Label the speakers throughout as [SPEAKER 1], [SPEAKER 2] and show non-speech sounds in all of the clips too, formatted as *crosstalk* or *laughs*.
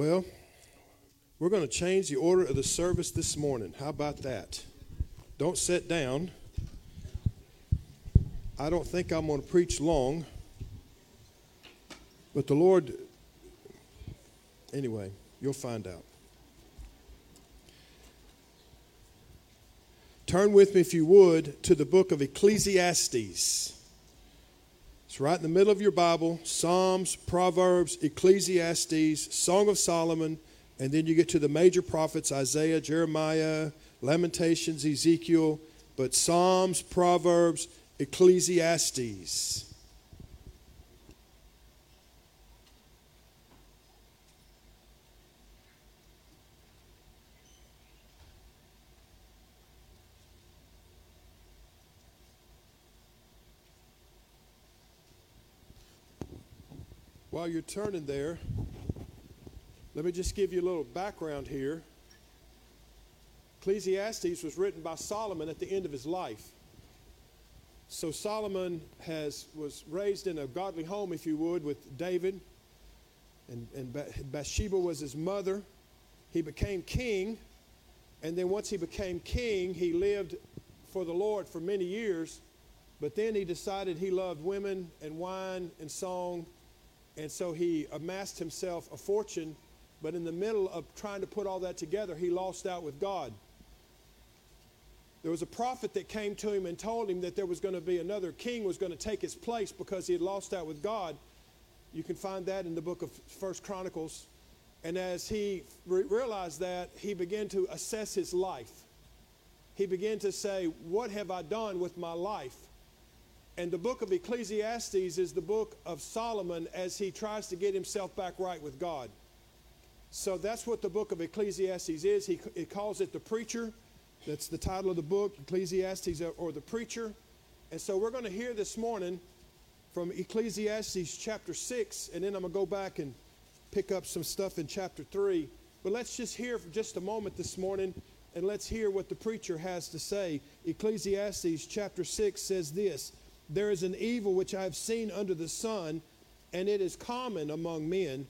[SPEAKER 1] Well, we're going to change the order of the service this morning. How about that? Don't sit down. I don't think I'm going to preach long, but the Lord, anyway, you'll find out. Turn with me, if you would, to the book of Ecclesiastes. It's right in the middle of your Bible Psalms, Proverbs, Ecclesiastes, Song of Solomon, and then you get to the major prophets Isaiah, Jeremiah, Lamentations, Ezekiel, but Psalms, Proverbs, Ecclesiastes. While you're turning there, let me just give you a little background here. Ecclesiastes was written by Solomon at the end of his life. So Solomon has was raised in a godly home, if you would, with David, and, and Bathsheba was his mother. He became king, and then once he became king, he lived for the Lord for many years. But then he decided he loved women and wine and song and so he amassed himself a fortune, but in the middle of trying to put all that together, he lost out with God. There was a prophet that came to him and told him that there was going to be another king was going to take his place because he had lost out with God. You can find that in the book of First Chronicles. And as he re- realized that, he began to assess his life. He began to say, What have I done with my life? And the book of Ecclesiastes is the book of Solomon as he tries to get himself back right with God. So that's what the book of Ecclesiastes is. He, he calls it the preacher. That's the title of the book, Ecclesiastes or the preacher. And so we're going to hear this morning from Ecclesiastes chapter 6, and then I'm going to go back and pick up some stuff in chapter 3. But let's just hear for just a moment this morning, and let's hear what the preacher has to say. Ecclesiastes chapter 6 says this there is an evil which I have seen under the sun, and it is common among men,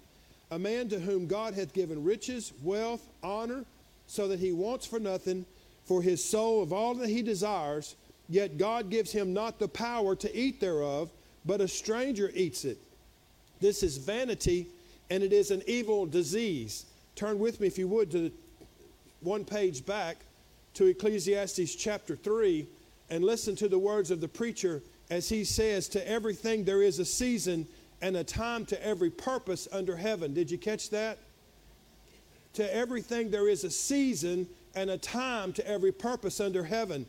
[SPEAKER 1] a man to whom God hath given riches, wealth, honor, so that he wants for nothing for his soul of all that he desires, yet God gives him not the power to eat thereof, but a stranger eats it. This is vanity, and it is an evil disease. Turn with me, if you would, to one page back to Ecclesiastes chapter 3 and listen to the words of the preacher as he says, to everything there is a season and a time to every purpose under heaven. Did you catch that? To everything there is a season and a time to every purpose under heaven.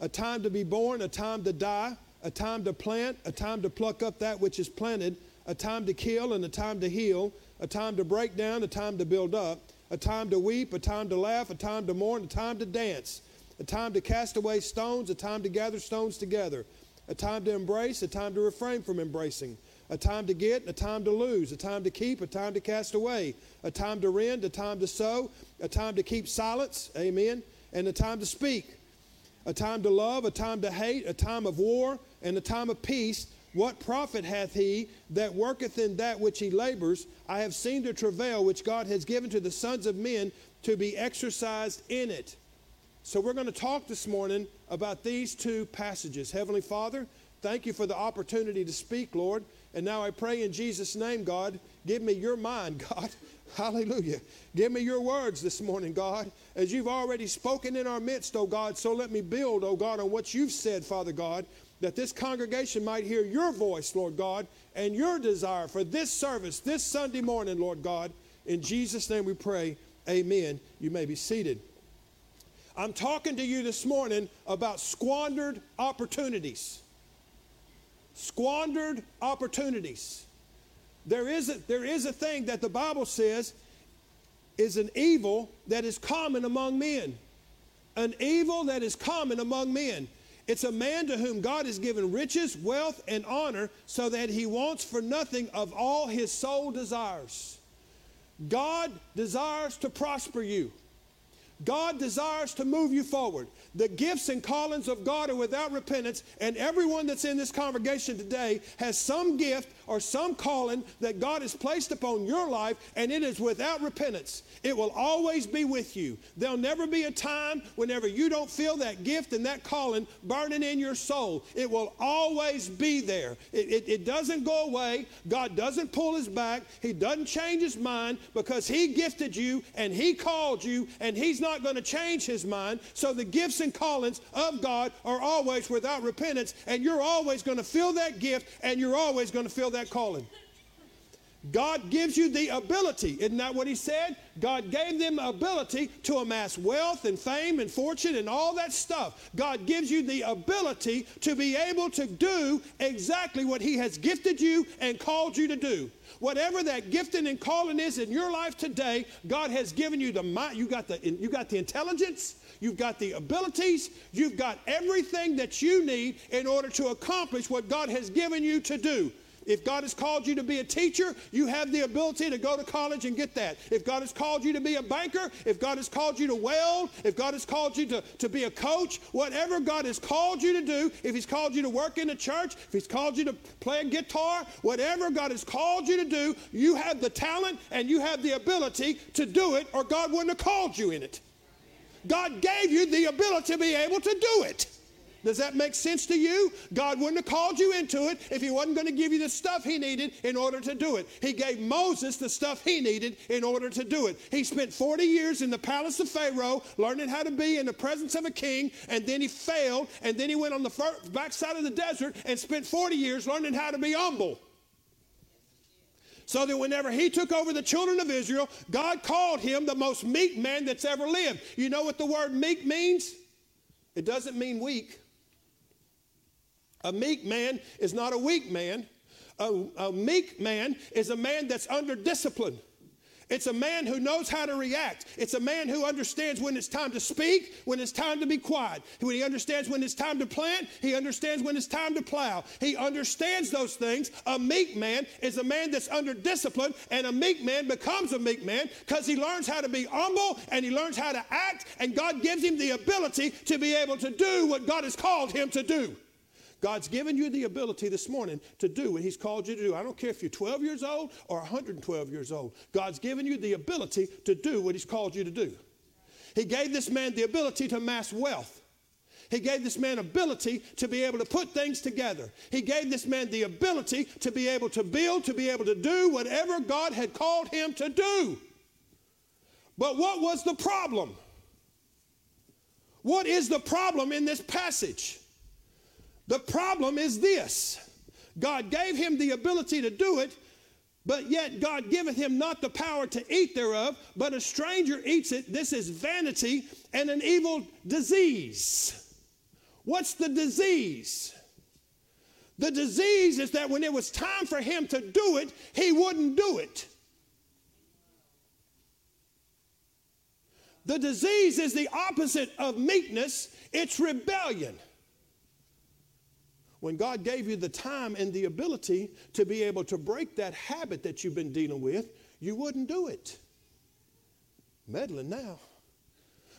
[SPEAKER 1] A time to be born, a time to die, a time to plant, a time to pluck up that which is planted, a time to kill and a time to heal, a time to break down, a time to build up, a time to weep, a time to laugh, a time to mourn, a time to dance, a time to cast away stones, a time to gather stones together a time to embrace, a time to refrain from embracing, a time to get, a time to lose, a time to keep, a time to cast away, a time to rend, a time to sow, a time to keep silence, amen, and a time to speak, a time to love, a time to hate, a time of war, and a time of peace. What profit hath he that worketh in that which he labors? I have seen the travail which God has given to the sons of men to be exercised in it. So we're going to talk this morning about these two passages. Heavenly Father, thank you for the opportunity to speak, Lord. And now I pray in Jesus' name, God, give me your mind, *laughs* God. Hallelujah. Give me your words this morning, God, as you've already spoken in our midst, oh God. So let me build, oh God, on what you've said, Father God, that this congregation might hear your voice, Lord God, and your desire for this service this Sunday morning, Lord God. In Jesus' name we pray. Amen. You may be seated. I'm talking to you this morning about squandered opportunities. Squandered opportunities. There is, a, there is a thing that the Bible says is an evil that is common among men. An evil that is common among men. It's a man to whom God has given riches, wealth, and honor so that he wants for nothing of all his soul desires. God desires to prosper you. God desires to move you forward. The gifts and callings of God are without repentance, and everyone that's in this congregation today has some gift or some calling that God has placed upon your life, and it is without repentance. It will always be with you. There'll never be a time whenever you don't feel that gift and that calling burning in your soul. It will always be there. It, it, it doesn't go away. God doesn't pull his back. He doesn't change his mind because he gifted you and he called you and he's not going to change his mind. So the gifts and callings of God are always without repentance and you're always going to feel that gift and you're always going to feel that calling. God gives you the ability. Isn't that what he said? God gave them ability to amass wealth and fame and fortune and all that stuff. God gives you the ability to be able to do exactly what he has gifted you and called you to do. Whatever that gifting and calling is in your life today, God has given you the mind. You got the, you got the intelligence. You've got the abilities. You've got everything that you need in order to accomplish what God has given you to do. If God has called you to be a teacher, you have the ability to go to college and get that. If God has called you to be a banker, if God has called you to weld, if God has called you to, to be a coach, whatever God has called you to do, if He's called you to work in the church, if He's called you to play a guitar, whatever God has called you to do, you have the talent and you have the ability to do it, or God wouldn't have called you in it. God gave you the ability to be able to do it. Does that make sense to you? God wouldn't have called you into it if He wasn't going to give you the stuff He needed in order to do it. He gave Moses the stuff he needed in order to do it. He spent 40 years in the palace of Pharaoh learning how to be in the presence of a king, and then he failed, and then he went on the backside of the desert and spent 40 years learning how to be humble. So that whenever he took over the children of Israel, God called him the most meek man that's ever lived. You know what the word meek means? It doesn't mean weak. A meek man is not a weak man. A, a, meek man is a man that's under discipline. It's a man who knows how to react. It's a man who understands when it's time to speak, when it's time to be quiet. When he understands when it's time to plant, he understands when it's time to plow. He understands those things. A meek man is a man that's under discipline, and a meek man becomes a meek man because he learns how to be humble and he learns how to act, and God gives him the ability to be able to do what God has called him to do. God's given you the ability this morning to do what He's called you to do. I don't care if you're 12 years old or 112 years old. God's given you the ability to do what He's called you to do. He gave this man the ability to amass wealth. He gave this man ability to be able to put things together. He gave this man the ability to be able to build, to be able to do whatever God had called him to do. But what was the problem? What is the problem in this passage? The problem is this God gave him the ability to do it, but yet God giveth him not the power to eat thereof, but a stranger eats it. This is vanity and an evil disease. What's the disease? The disease is that when it was time for him to do it, he wouldn't do it. The disease is the opposite of meekness, it's rebellion. When God gave you the time and the ability to be able to break that habit that you've been dealing with, you wouldn't do it. Meddling now.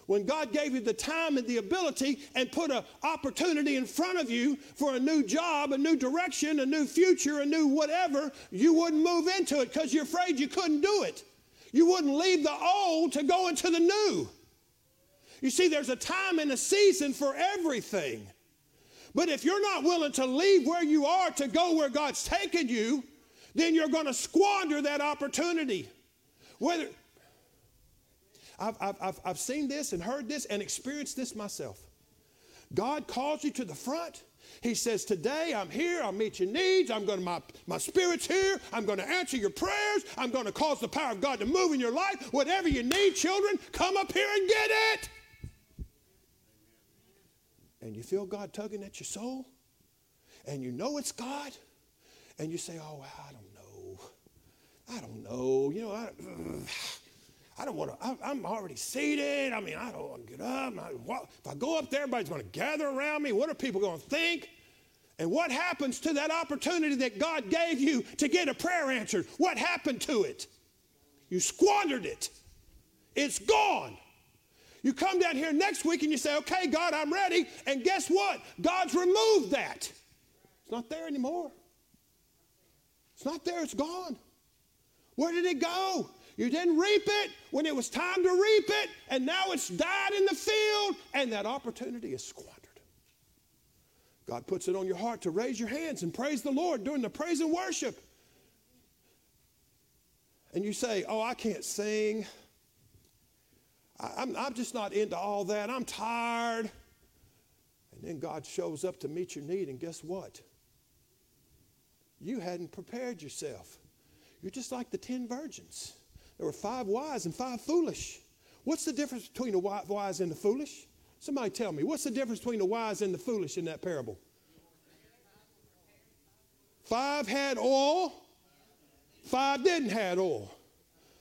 [SPEAKER 1] When God gave you the time and the ability and put an opportunity in front of you for a new job, a new direction, a new future, a new whatever, you wouldn't move into it because you're afraid you couldn't do it. You wouldn't leave the old to go into the new. You see, there's a time and a season for everything. But if you're not willing to leave where you are to go where God's taken you, then you're going to squander that opportunity. Whether I've, I've, I've seen this and heard this and experienced this myself. God calls you to the front. He says, Today I'm here, I'll meet your needs, I'm to, my, my spirit's here, I'm going to answer your prayers, I'm going to cause the power of God to move in your life. Whatever you need, children, come up here and get it and you feel God tugging at your soul, and you know it's God, and you say, Oh, I don't know. I don't know. You know, I, *sighs* I don't want to, I'm already seated. I mean, I don't want to get up. If I go up there, everybody's going to gather around me. What are people going to think? And what happens to that opportunity that God gave you to get a prayer answered? What happened to it? You squandered it. It's gone. You come down here next week and you say, okay, God, I'm ready. And guess what? God's removed that. It's not there anymore. It's not there, it's gone. Where did it go? You didn't reap it when it was time to reap it, and now it's died in the field, and that opportunity is squandered. God puts it on your heart to raise your hands and praise the Lord during the praise and worship. And you say, Oh, I can't sing. I, am I'm just not into all that. I'm tired. And then God shows up to meet your need, and guess what? You hadn't prepared yourself. You're just like the ten virgins. There were five wise and five foolish. What's the difference between the wise and the foolish? Somebody tell me, what's the difference between the wise and the foolish in that parable? Five had oil, five didn't have oil.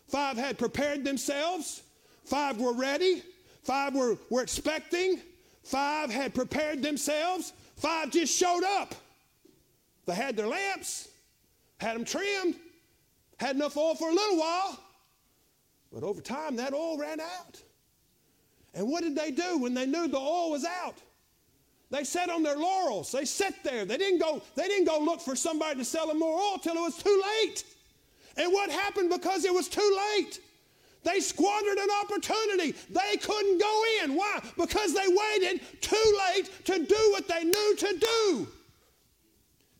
[SPEAKER 1] Five had prepared themselves, five were ready, five were, were expecting, five had prepared themselves, five just showed up. They had their lamps, had them trimmed, had enough oil for a little while, but over time that oil ran out. And what did they do when they knew the oil was out? They sat on their laurels. They sat there. They didn't go, they didn't go look for somebody to sell them more oil till it was too late. And what happened because it was too late? They squandered an opportunity. They couldn't go in. Why? Because they waited too late to do what they knew to do.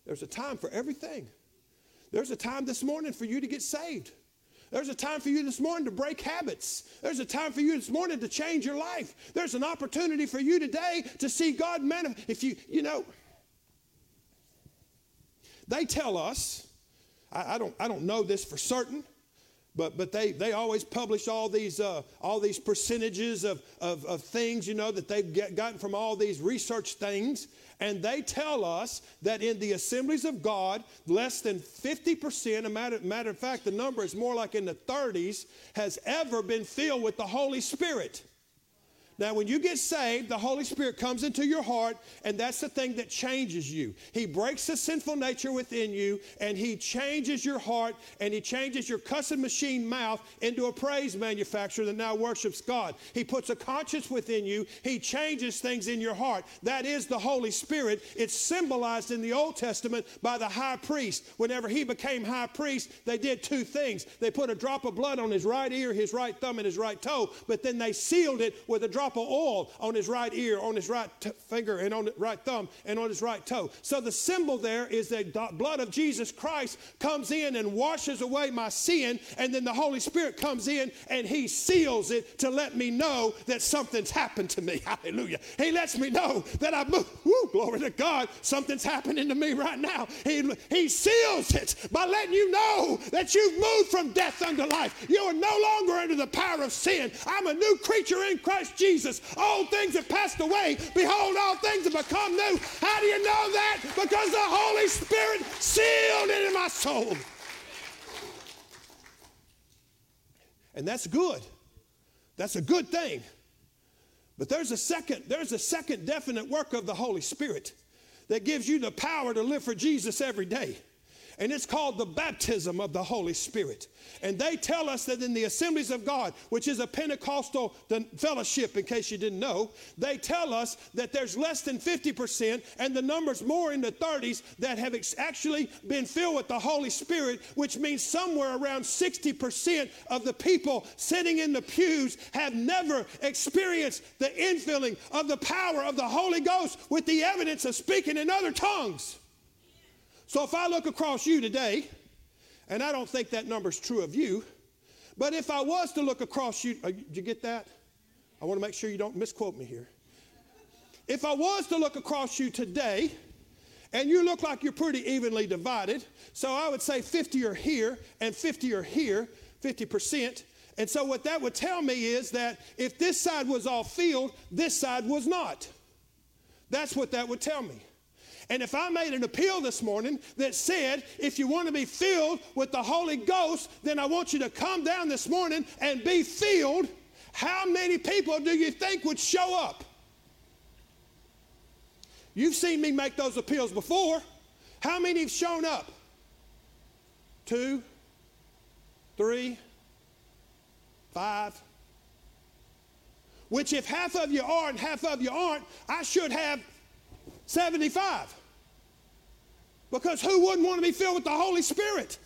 [SPEAKER 1] There's a time for everything. There's a time this morning for you to get saved. There's a time for you this morning to break habits. There's a time for you this morning to change your life. There's an opportunity for you today to see God manifest. If you, you know, they tell us, I, I, don't, I don't know this for certain, but, but they, they always publish all these, uh, all these percentages of, of, of things, you know, that they've get, gotten from all these research things. And they tell us that in the assemblies of God, less than 50%, a matter, matter of fact, the number is more like in the 30s, has ever been filled with the Holy Spirit. Now, when you get saved, the Holy Spirit comes into your heart, and that's the thing that changes you. He breaks the sinful nature within you, and He changes your heart, and He changes your cussing machine mouth into a praise manufacturer that now worships God. He puts a conscience within you, He changes things in your heart. That is the Holy Spirit. It's symbolized in the Old Testament by the high priest. Whenever he became high priest, they did two things. They put a drop of blood on his right ear, his right thumb, and his right toe, but then they sealed it with a drop drop of oil on his right ear, on his right t- finger, and on his right thumb, and on his right toe. So the symbol there is that the blood of Jesus Christ comes in and washes away my sin, and then the Holy Spirit comes in and he seals it to let me know that something's happened to me. *laughs* Hallelujah. He lets me know that I've moved. Woo, glory to God. Something's happening to me right now. He, he seals it by letting you know that you've moved from death unto life. You are no longer under the power of sin. I'm a new creature in Christ Jesus. Jesus. All things have passed away. Behold, all things have become new. How do you know that? Because the Holy Spirit sealed it in my soul. And that's good. That's a good thing. But there's a second, there's a second definite work of the Holy Spirit that gives you the power to live for Jesus every day and it's called the baptism of the Holy Spirit. And they tell us that in the assemblies of God, which is a Pentecostal fellowship, in case you didn't know, they tell us that there's less than 50%, and the numbers more in the 30s that have actually been filled with the Holy Spirit, which means somewhere around 60% of the people sitting in the pews have never experienced the infilling of the power of the Holy Ghost with the evidence of speaking in other tongues. So if I look across you today, and I don't think that number is true of you, but if I was to look across you, uh, did you get that? I want to make sure you don't misquote me here. If I was to look across you today, and you look like you're pretty evenly divided, so I would say 50 are here and 50 are here, 50%. And so what that would tell me is that if this side was all field, this side was not. That's what that would tell me. And if I made an appeal this morning that said, if you want to be filled with the Holy Ghost, then I want you to come down this morning and be filled, how many people do you think would show up? You've seen me make those appeals before. How many have shown up? Two, three, five. Which, if half of you are and half of you aren't, I should have 75. Because who wouldn't want to be filled with the Holy Spirit?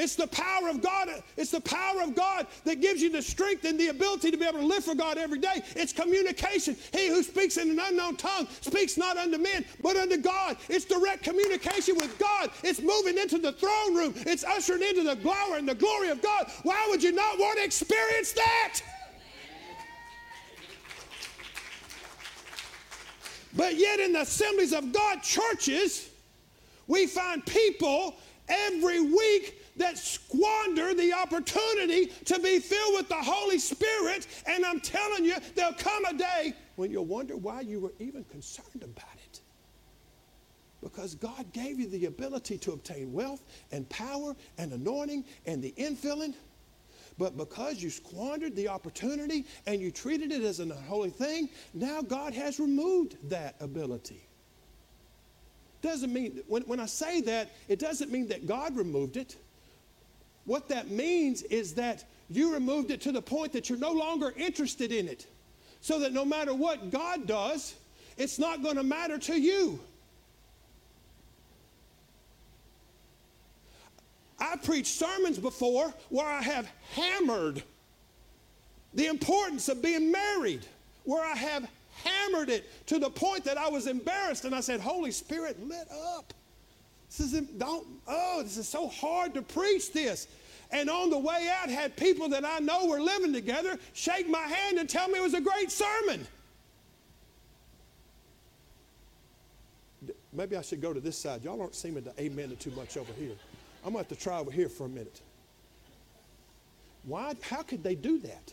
[SPEAKER 1] It's the power of God. It's the power of God that gives you the strength and the ability to be able to live for God every day. It's communication. He who speaks in an unknown tongue speaks not unto men, but unto God. It's direct communication with God. It's moving into the throne room. It's ushering into the glory and the glory of God. Why would you not want to experience that? But yet, in the assemblies of God churches, we find people every week that squander the opportunity to be filled with the Holy Spirit. And I'm telling you, there'll come a day when you'll wonder why you were even concerned about it. Because God gave you the ability to obtain wealth and power and anointing and the infilling. But because you squandered the opportunity and you treated it as an unholy thing, now God has removed that ability. Doesn't mean, when, when I say that, it doesn't mean that God removed it. What that means is that you removed it to the point that you're no longer interested in it. So that no matter what God does, it's not going to matter to you. I preached sermons before where I have hammered the importance of being married, where I have hammered it to the point that I was embarrassed and I said, Holy Spirit, let up. This is don't oh, this is so hard to preach this. And on the way out, had people that I know were living together shake my hand and tell me it was a great sermon. Maybe I should go to this side. Y'all aren't seeming to amen too much over here. I'm going to have to try over here for a minute. Why? How could they do that?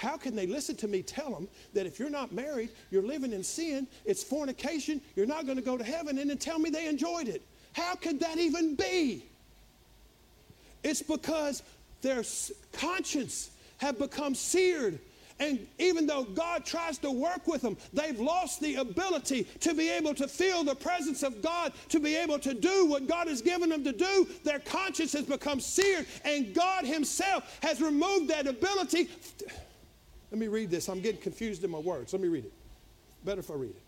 [SPEAKER 1] How can they listen to me tell them that if you're not married, you're living in sin, it's fornication, you're not going to go to heaven, and then tell me they enjoyed it? How could that even be? It's because their conscience have become seared. And even though God tries to work with them, they've lost the ability to be able to feel the presence of God, to be able to do what God has given them to do. Their conscience has become seared, and God Himself has removed that ability. Let me read this. I'm getting confused in my words. Let me read it. Better if I read it.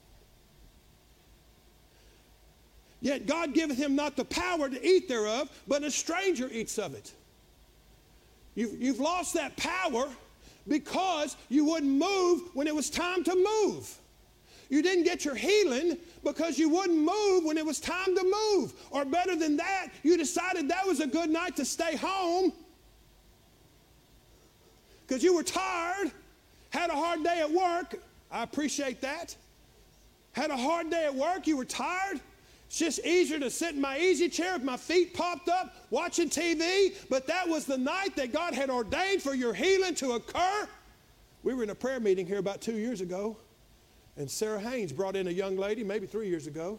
[SPEAKER 1] Yet God giveth him not the power to eat thereof, but a stranger eats of it. You've, you've lost that power because you wouldn't move when it was time to move. You didn't get your healing because you wouldn't move when it was time to move. Or better than that, you decided that was a good night to stay home because you were tired, had a hard day at work. I appreciate that. Had a hard day at work, you were tired. It's just easier to sit in my easy chair with my feet popped up watching TV, but that was the night that God had ordained for your healing to occur. We were in a prayer meeting here about two years ago, and Sarah Haynes brought in a young lady, maybe three years ago,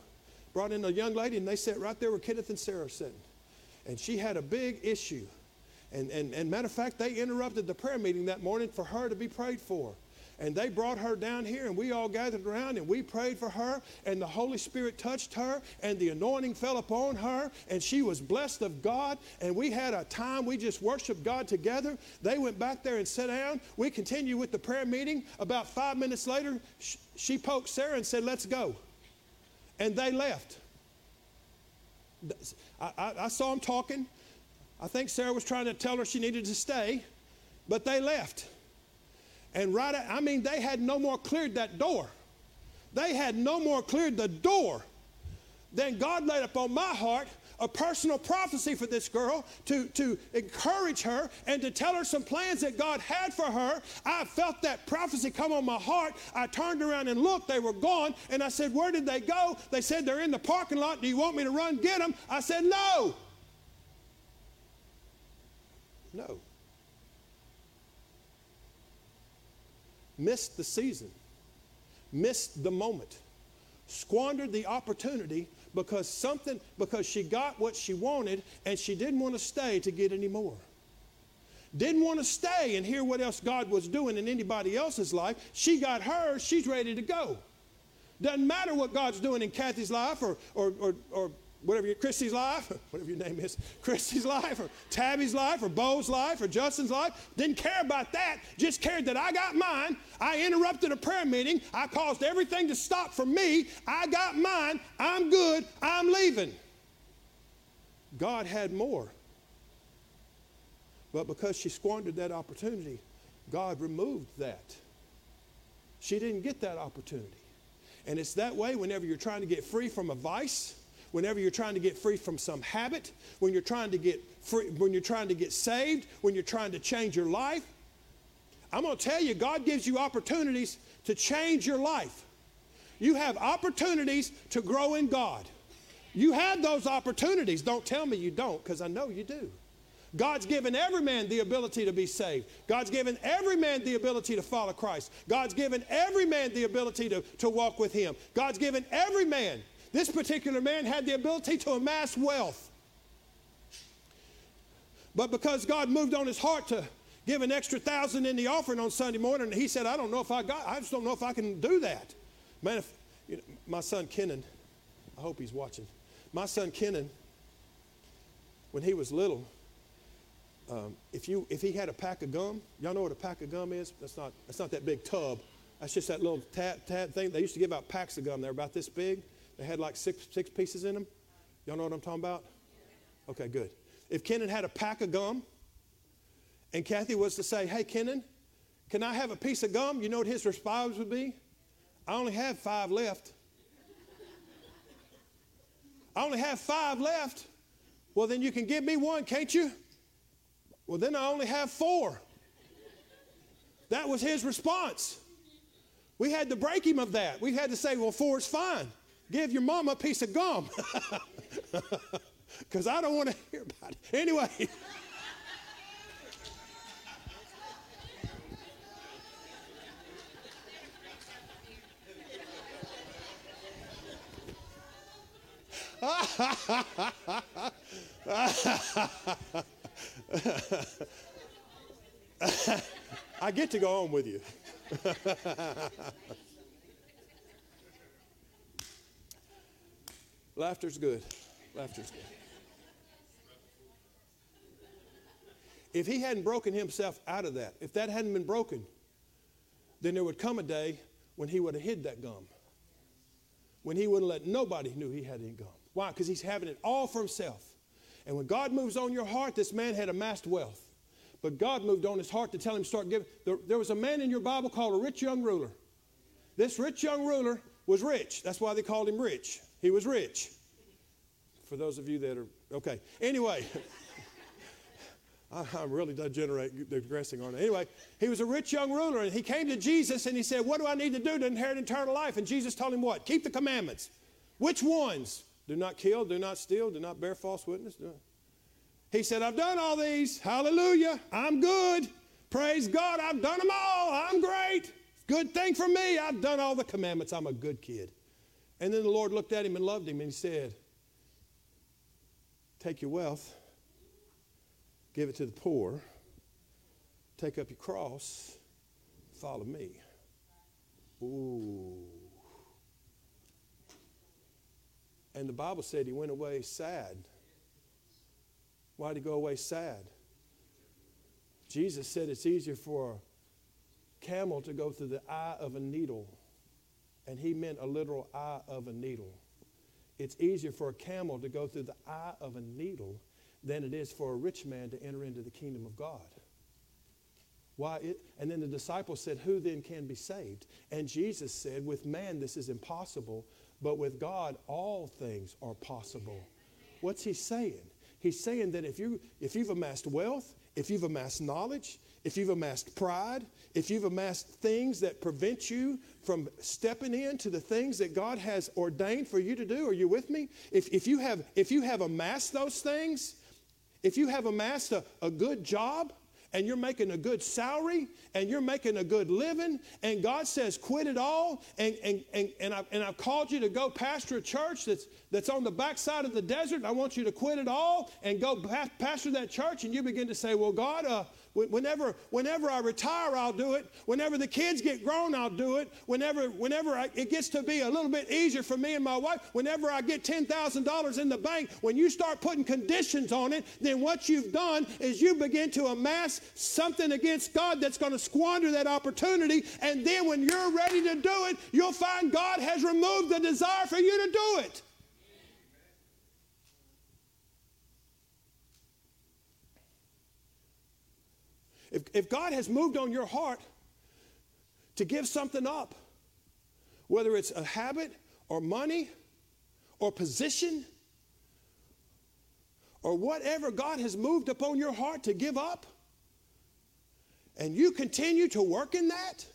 [SPEAKER 1] brought in a young lady, and they sat right there where Kenneth and Sarah sitting. And she had a big issue. And, and, and matter of fact, they interrupted the prayer meeting that morning for her to be prayed for. And they brought her down here, and we all gathered around and we prayed for her. And the Holy Spirit touched her, and the anointing fell upon her, and she was blessed of God. And we had a time, we just worshiped God together. They went back there and sat down. We continued with the prayer meeting. About five minutes later, she poked Sarah and said, Let's go. And they left. I, I, I saw them talking. I think Sarah was trying to tell her she needed to stay, but they left. And right, I mean, they had no more cleared that door. They had no more cleared the door. Then God laid upon my heart a personal prophecy for this girl to, to encourage her and to tell her some plans that God had for her. I felt that prophecy come on my heart. I turned around and looked. They were gone. And I said, Where did they go? They said, They're in the parking lot. Do you want me to run get them? I said, No. No. missed the season, missed the moment, squandered the opportunity because something, because she got what she wanted and she didn't want to stay to get any more. Didn't want to stay and hear what else God was doing in anybody else's life. She got hers, she's ready to go. Doesn't matter what God's doing in Kathy's life or, or, or, or whatever your Christy's life, *laughs* whatever your name is, Christy's life, or Tabby's life, or Bo's life, or Justin's life. Didn't care about that. Just cared that I got mine. I interrupted a prayer meeting. I caused everything to stop for me. I got mine. I'm good. I'm leaving. God had more. But because she squandered that opportunity, God removed that. She didn't get that opportunity. And it's that way whenever you're trying to get free from a vice, whenever you're trying to get free from some habit, when you're trying to get free, when you're trying to get saved, when you're trying to change your life. I'm going to tell you, God gives you opportunities to change your life. You have opportunities to grow in God. You have those opportunities. Don't tell me you don't, because I know you do. God's given every man the ability to be saved. God's given every man the ability to follow Christ. God's given every man the ability to, to walk with Him. God's given every man. This particular man had the ability to amass wealth. But because God moved on his heart to give an extra thousand in the offering on Sunday morning, he said, I don't know if I got, I just don't know if I can do that. Man, if, you know, my son Kenan, I hope he's watching. My son Kenan, when he was little, um, if, you, if he had a pack of gum, y'all know what a pack of gum is? That's not, that's not that big tub. That's just that little tab, tab thing. They used to give out packs of gum. They're about this big. They had like six, six pieces in them. Y'all know what I'm talking about? Okay, good. If Kenan had a pack of gum, and Kathy was to say, Hey, Kenan, can I have a piece of gum? You know what his response would be? I only have five left. I only have five left. Well, then you can give me one, can't you? Well, then I only have four. That was his response. We had to break him of that. We had to say, well, four is fine. Give your mom a piece of gum. *laughs* Because I don't want to hear about it. Anyway. *laughs* I get to go on with you. *laughs* Laughter's good. Laughter's good. If he hadn't broken himself out of that, if that hadn't been broken, then there would come a day when he would have hid that gum. When he wouldn't let nobody knew he had any gum. Why? Because he's having it all for himself. And when God moves on your heart, this man had amassed wealth. But God moved on his heart to tell him to start giving. There, there was a man in your Bible called a rich young ruler. This rich young ruler was rich. That's why they called him rich. He was rich. For those of you that are, okay. Anyway, *laughs* I, am really digressing on it. Anyway, he was a rich young ruler and he came to Jesus and he said, What do I need to do to inherit eternal life? And Jesus told him what? Keep the commandments. Which ones? Do not kill, do not steal, do not bear false witness. He said, I've done all these. Hallelujah. I'm good. Praise God. I've done them all. I'm great. Good thing for me. I've done all the commandments. I'm a good kid. And then the Lord looked at him and loved him and he said, Take your wealth, give it to the poor, take up your cross, follow me. Ooh. And the Bible said he went away sad. Why did he go away sad? Jesus said it's easier for a camel to go through the eye of a needle. And he meant a literal eye of a needle. It's easier for a camel to go through the eye of a needle than it is for a rich man to enter into the kingdom of God. Why it, and then the disciples said, Who then can be saved? And Jesus said, With man this is impossible, but with God, all things are possible. What's he saying? He's saying that if, you, if you've amassed wealth, if you've amassed knowledge, if you've amassed pride, if you've amassed things that prevent you from stepping into the things that God has ordained for you to do, are you with me? If, if, you, have, if you have amassed those things, if you have amassed a, a good job, and you're making a good salary and you're making a good living, and God says, quit it all, and, and, and, and, I, and I've called you to go pastor a church that's, that's on the backside of the desert. I want you to quit it all and go pastor that church, and you begin to say, Well, God, uh, Whenever, whenever I retire, I'll do it. Whenever the kids get grown, I'll do it. Whenever, whenever I, it gets to be a little bit easier for me and my wife, whenever I get $10,000 in the bank, when you start putting conditions on it, then what you've done is you begin to amass something against God that's going to squander that opportunity. And then when you're ready to do it, you'll find God has removed the desire for you to do it. If, if God has moved on your heart to give something up, whether it's a habit or money or position or whatever God has moved upon your heart to give up, and you continue to work in that,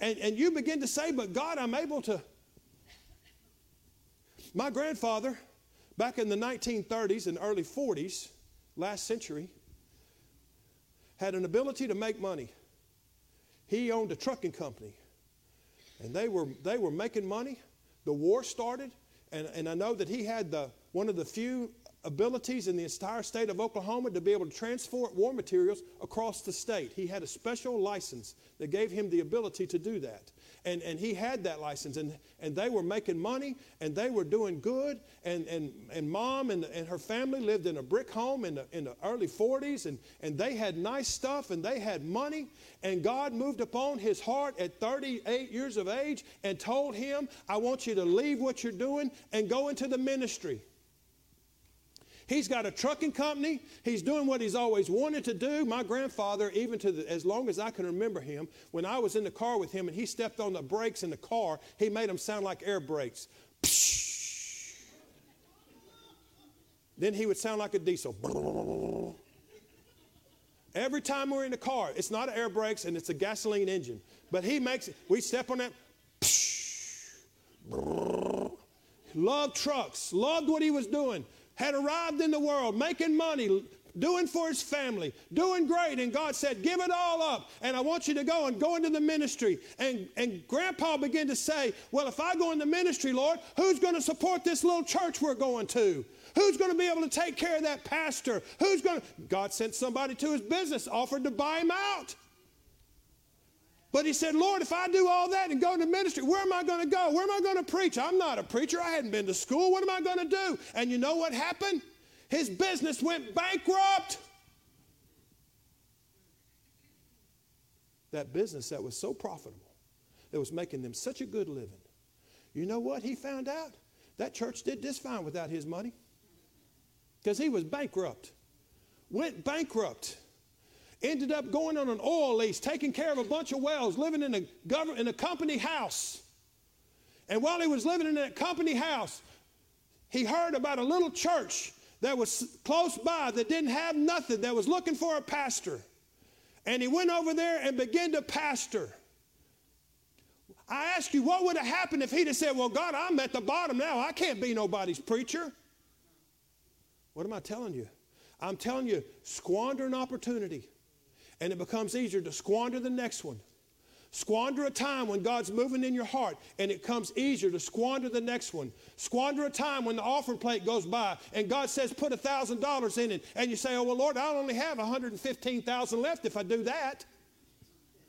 [SPEAKER 1] and, and you begin to say, But God, I'm able to. My grandfather, back in the 1930s and early 40s, last century, had an ability to make money. He owned a trucking company, and they were, they were making money. The war started, and, and I know that he had the, one of the few abilities in the entire state of Oklahoma to be able to transport war materials across the state. He had a special license that gave him the ability to do that. And, and he had that license, and, and they were making money, and they were doing good. And, and, and mom and, and her family lived in a brick home in the, in the early 40s, and, and they had nice stuff, and they had money. And God moved upon his heart at 38 years of age and told him, I want you to leave what you're doing and go into the ministry. He's got a trucking company. He's doing what he's always wanted to do. My grandfather, even to the, as long as I can remember him, when I was in the car with him and he stepped on the brakes in the car, he made them sound like air brakes. *laughs* Then he would sound like a diesel. *laughs* Every time we're in the car, it's not air brakes and it's a gasoline engine. But he makes it, we step on that. *laughs* Loved trucks, loved what he was doing had arrived in the world, making money, doing for his family, doing great. And God said, Give it all up. And I want you to go and go into the ministry. And, and grandpa began to say, Well, if I go into ministry, Lord, who's going to support this little church we're going to? Who's going to be able to take care of that pastor? Who's going to? God sent somebody to his business, offered to buy him out. But he said, Lord, if I do all that and go to ministry, where am I going to go? Where am I going to preach? I'm not a preacher. I hadn't been to school. What am I going to do? And you know what happened? His business went bankrupt. That business that was so profitable, that was making them such a good living. You know what he found out? That church did just fine without his money because he was bankrupt. Went bankrupt ended up going on an oil lease, taking care of a bunch of wells, living in a, in a company house. And while he was living in that company house, he heard about a little church that was close by that didn't have nothing, that was looking for a pastor. And he went over there and began to pastor. I ask you, what would have happened if he'd have said, Well, God, I'm at the bottom now. I can't be nobody's preacher. What am I telling you? I'm telling you, squander an opportunity and it becomes easier to squander the next one. Squander a time when God's moving in your heart, and it comes easier to squander the next one. Squander a time when the offering plate goes by, and God says, put a thousand dollars in it, and you say, oh well, Lord, I'll only have 115,000 left if I do that.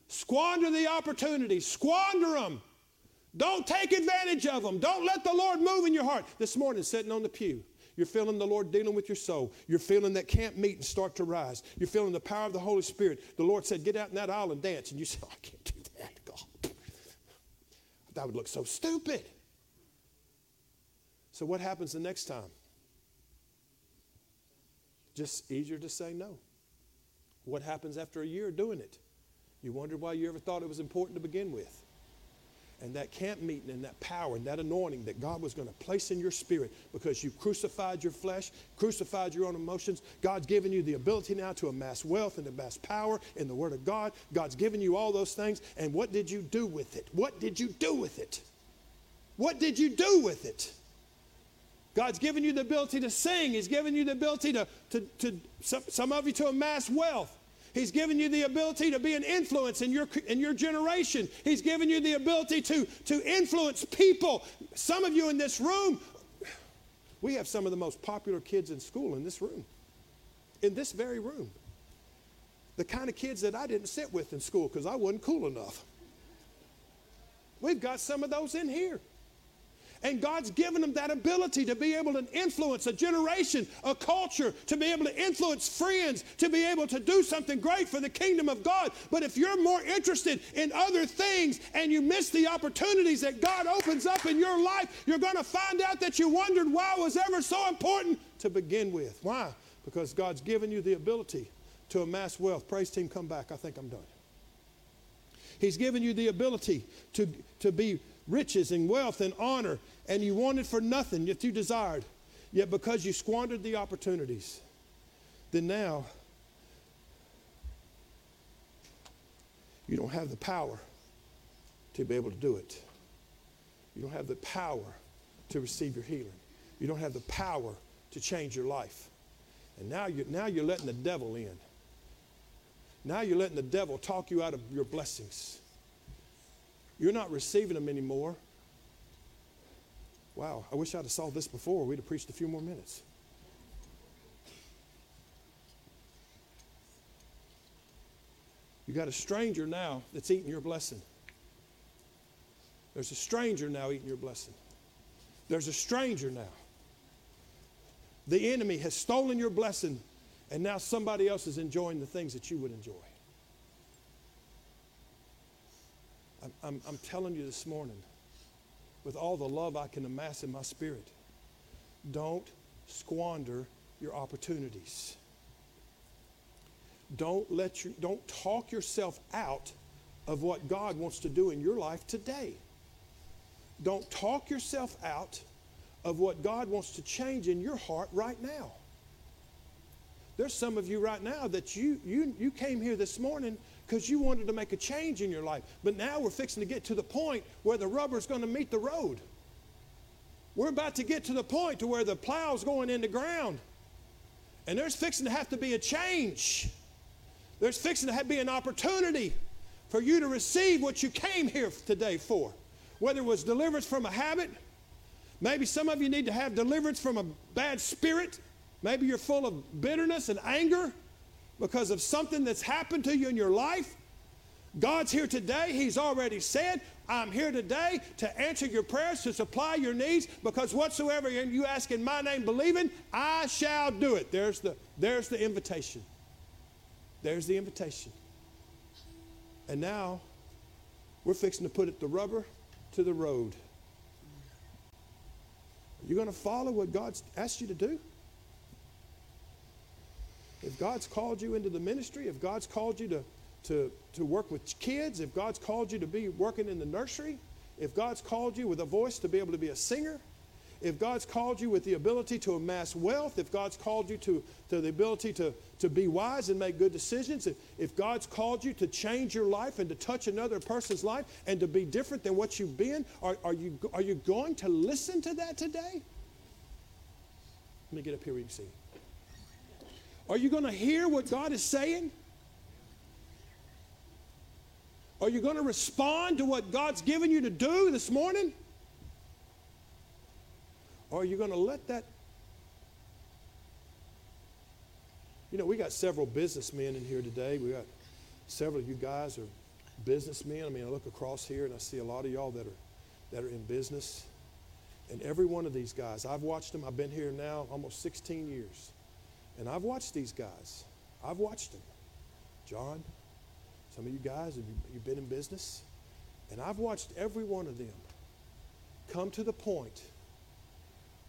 [SPEAKER 1] Squander the opportunities. Squander them. Don't take advantage of them. Don't let the Lord move in your heart. This morning, sitting on the pew, you're feeling the Lord dealing with your soul. You're feeling that camp meeting start to rise. You're feeling the power of the Holy Spirit. The Lord said, Get out in that aisle and dance. And you say, oh, *laughs* I can't do that, God. That would look so stupid. So, what happens the next time? Just easier to say no. What happens after a year doing it? You wonder why you ever thought it was important to begin with and that camp meeting and that power and that anointing that God was going to place in your spirit because you crucified your flesh, crucified your own emotions. God's given you the ability now to amass wealth and amass power in the Word of God. God's given you all those things. And what did you do with it? What did you do with it? What did you do with it? God's given you the ability to sing. He's given you the ability to, to, to some, some of you to amass wealth. He's given you the ability to be an influence in your, in your generation. He's given you the ability to, to influence people. Some of you in this room, we have some of the most popular kids in school in this room, in this very room. The kind of kids that I didn't sit with in school because I wasn't cool enough. We've got some of those in here. And God's given them that ability to be able to influence a generation, a culture, to be able to influence friends, to be able to do something great for the kingdom of God. But if you're more interested in other things and you miss the opportunities that God opens up in your life, you're going to find out that you wondered why it was ever so important to begin with. Why? Because God's given you the ability to amass wealth. Praise team, come back. I think I'm done. He's given you the ability to, to be riches and wealth and honor, and you wanted for nothing, yet you desired. Yet because you squandered the opportunities, then now you don't have the power to be able to do it. You don't have the power to receive your healing. You don't have the power to change your life. And now you're, now you're letting the devil in. Now you're letting the devil talk you out of your blessings. You're not receiving them anymore. Wow, I wish I'd have saw this before. We'd have preached a few more minutes. You got a stranger now that's eating your blessing. There's a stranger now eating your blessing. There's a stranger now. The enemy has stolen your blessing, and now somebody else is enjoying the things that you would enjoy. I'm, I'm, I'm telling you this morning, with all the love I can amass in my spirit, don't squander your opportunities. Don't let you don't talk yourself out of what God wants to do in your life today. Don't talk yourself out of what God wants to change in your heart right now. There's some of you right now that you, you, you came here this morning because you wanted to make a change in your life. But now we're fixing to get to the point where the rubber's going to meet the road. We're about to get to the point to where the plow's going in the ground. And there's fixing to have to be a change. There's fixing to have, be an opportunity for you to receive what you came here today for. Whether it was deliverance from a habit, maybe some of you need to have deliverance from a bad spirit. Maybe you're full of bitterness and anger because of something that's happened to you in your life. God's here today. He's already said, I'm here today to answer your prayers, to supply your needs, because whatsoever you ask in my name, believing, I shall do it. There's the, there's the invitation. There's the invitation. And now we're fixing to put it the rubber to the road. You're going to follow what God's asked you to do? If God's called you into the ministry, if God's called you to, to, to work with kids, if God's called you to be working in the nursery, if God's called you with a voice to be able to be a singer, if God's called you with the ability to amass wealth, if God's called you to, to the ability to, to be wise and make good decisions, if, if God's called you to change your life and to touch another person's life and to be different than what you've been, are, are, you, are you going to listen to that today? Let me get up here where you can see. Are you going to hear what God is saying? Are you going to respond to what God's given you to do this morning? Or are you going to let that? You know, we got several businessmen in here today. We got several of you guys are businessmen. I mean, I look across here and I see a lot of y'all that are that are in business. And every one of these guys, I've watched them. I've been here now almost 16 years. And I've watched these guys. I've watched them. John, some of you guys, have you, been in business? And I've watched every one of them come to the point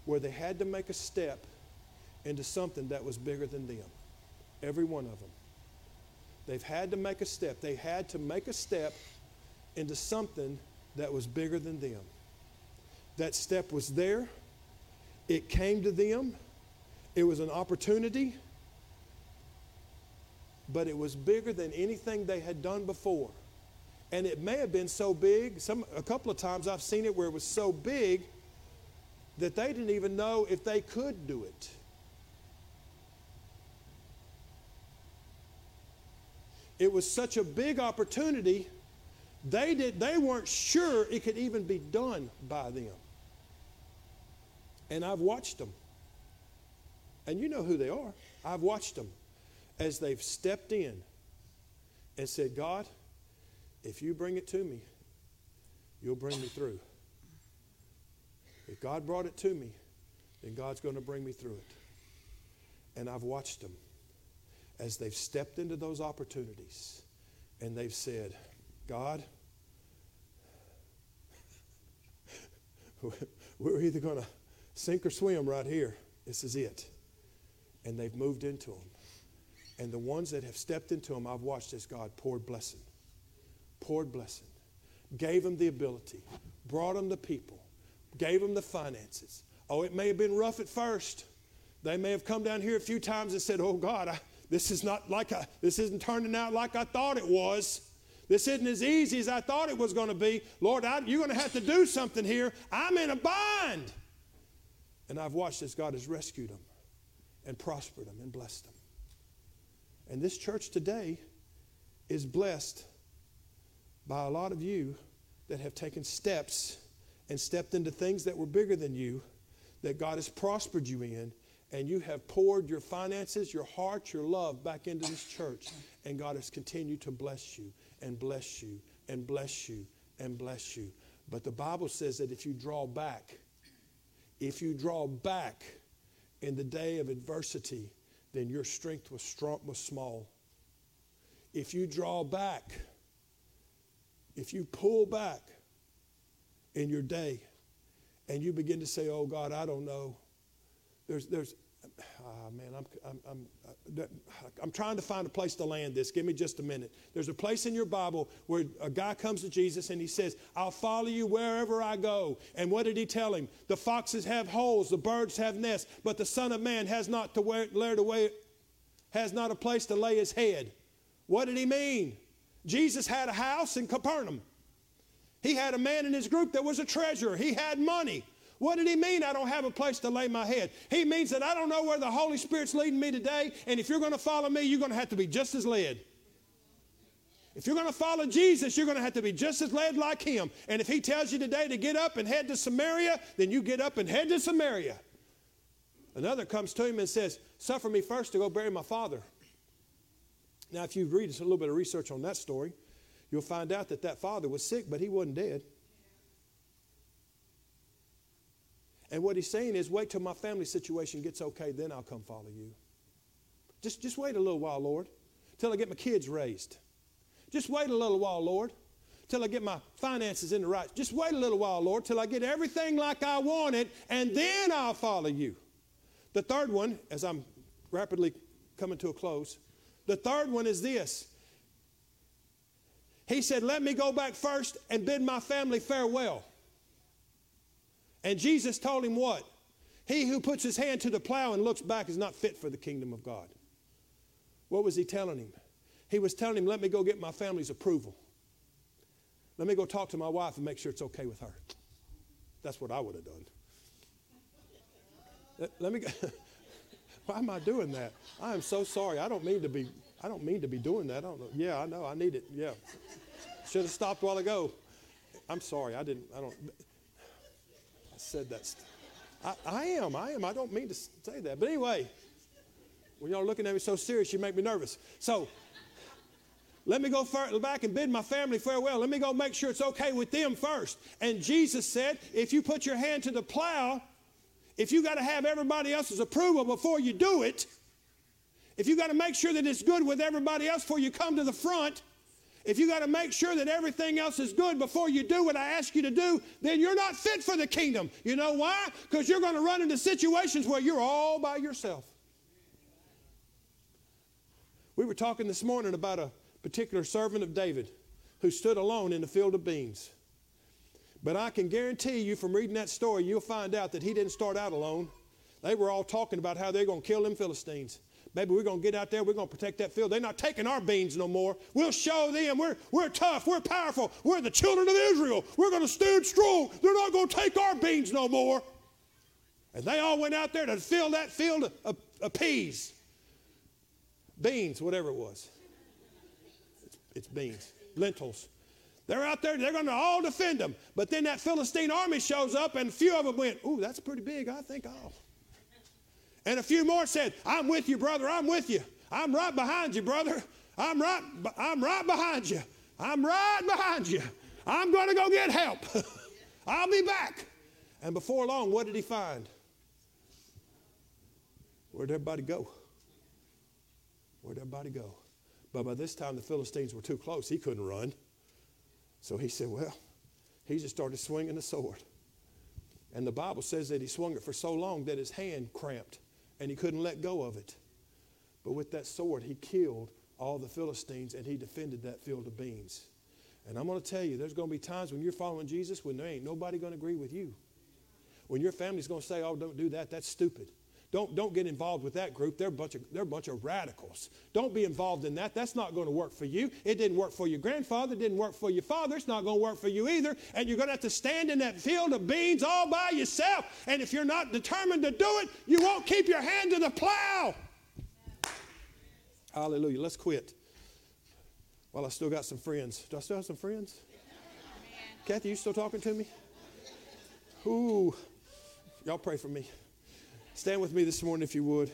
[SPEAKER 1] where they had to make a step into something that was bigger than them. Every one of them. They've had to make a step. They had to make a step into something that was bigger than them. That step was there. It came to them. It was an opportunity, but it was bigger than anything they had done before. And it may have been so big, some, a couple of times I've seen it where it was so big that they didn't even know if they could do it. It was such a big opportunity, they, did, they weren't sure it could even be done by them. And I've watched them. And you know who they are. I've watched them as they've stepped in and said, God, if you bring it to me, you'll bring me through. If God brought it to me, then God's going to bring me through it. And I've watched them as they've stepped into those opportunities and they've said, God, *laughs* we're either going to sink or swim right here. This is it and they've moved into them. And the ones that have stepped into them, I've watched as God poured blessing, poured blessing, gave them the ability, brought them the people, gave them the finances. Oh, it may have been rough at first. They may have come down here a few times and said, "Oh God, I, this is not like I, this isn't turning out like I thought it was. This isn't as easy as I thought it was going to be. Lord, I, you're going to have to do something here. I'm in a bind." And I've watched as God has rescued them and prospered them and blessed them. And this church today is blessed by a lot of you that have taken steps and stepped into things that were bigger than you, that God has prospered you in, and you have poured your finances, your heart, your love back into this church, and God has continued to bless you and bless you and bless you and bless you. But the Bible says that if you draw back, if you draw back in the day of adversity, then your strength was, strong, was small. If you draw back, if you pull back in your day and you begin to say, Oh God, I don't know, there's, there's, oh man, I'm, I'm, I'm, uh, I'm trying to find a place to land this. Give me just a minute. There's a place in your Bible where a guy comes to Jesus and he says, I'll follow you wherever I go. And what did he tell him? The foxes have holes, the birds have nests, but the Son of Man has not to where, to way, has not a place to lay his head. What did he mean? Jesus had a house in Capernaum. He had a man in his group that was a treasurer. He had money. What did he mean, I don't have a place to lay my head? He means that I don't know where the Holy Spirit's leading me today, and if you're going to follow me, you're going to have to be just as led. If you're going to follow Jesus, you're going to have to be just as led like him. And if he tells you today to get up and head to Samaria, then you get up and head to Samaria. Another comes to him and says, Suffer me first to go bury my father. Now, if you read a little bit of research on that story, you'll find out that that father was sick, but he wasn't dead. And what he's saying is, wait till my family situation gets okay, then I'll come follow you. Just, just wait a little while, Lord, till I get my kids raised. Just wait a little while, Lord, till I get my finances in the right. Just wait a little while, Lord, till I get everything like I want it, and then I'll follow you. The third one, as I'm rapidly coming to a close, the third one is this. He said, Let me go back first and bid my family farewell. And Jesus told him what? He who puts his hand to the plow and looks back is not fit for the kingdom of God. What was he telling him? He was telling him, Let me go get my family's approval. Let me go talk to my wife and make sure it's okay with her. That's what I would have done. Let, let me go. *laughs* Why am I doing that? I am so sorry. I don't mean to be I don't mean to be doing that. I don't know. Yeah, I know. I need it. Yeah. Should have stopped while ago. I'm sorry. I didn't I don't said that. I, I am. I am. I don't mean to say that. But anyway, when y'all looking at me so serious, you make me nervous. So, let me go back and bid my family farewell. Let me go make sure it's okay with them first. And Jesus said, if you put your hand to the plow, if you got to have everybody else's approval before you do it, if you got to make sure that it's good with everybody else before you come to the front, if you got to make sure that everything else is good before you do what I ask you to do, then you're not fit for the kingdom. You know why? Because you're going to run into situations where you're all by yourself. We were talking this morning about a particular servant of David who stood alone in the field of beans. But I can guarantee you from reading that story, you'll find out that he didn't start out alone. They were all talking about how they're going to kill them Philistines. Maybe we're going to get out there, we're going to protect that field. They're not taking our beans no more. We'll show them we're, we're tough, we're powerful, we're the children of Israel. We're going to stand strong. They're not going to take our beans no more. And they all went out there to fill that field of, of peas, beans, whatever it was. It's, it's beans, lentils. They're out there, they're going to all defend them. But then that Philistine army shows up, and a few of them went, Ooh, that's pretty big. I think I'll. And a few more said, I'm with you, brother. I'm with you. I'm right behind you, brother. I'm right, I'm right behind you. I'm right behind you. I'm going to go get help. *laughs* I'll be back. And before long, what did he find? Where'd everybody go? Where'd everybody go? But by this time, the Philistines were too close. He couldn't run. So he said, Well, he just started swinging the sword. And the Bible says that he swung it for so long that his hand cramped and he couldn't let go of it. But with that sword, he killed all the Philistines and he defended that field of beans. And I'm going to tell you, there's going to be times when you're following Jesus when there ain't nobody going to agree with you. When your family's going to say, oh, don't do that, that's stupid. Don't, don't get involved with that group. They're a, bunch of, they're a bunch of radicals. Don't be involved in that. That's not going to work for you. It didn't work for your grandfather. It didn't work for your father. It's not going to work for you either. And you're going to have to stand in that field of beans all by yourself. And if you're not determined to do it, you won't keep your hand to the plow. Hallelujah. Let's quit. Well, I still got some friends. Do I still have some friends? Kathy, you still talking to me? Ooh. Y'all pray for me. Stand with me this morning if you would.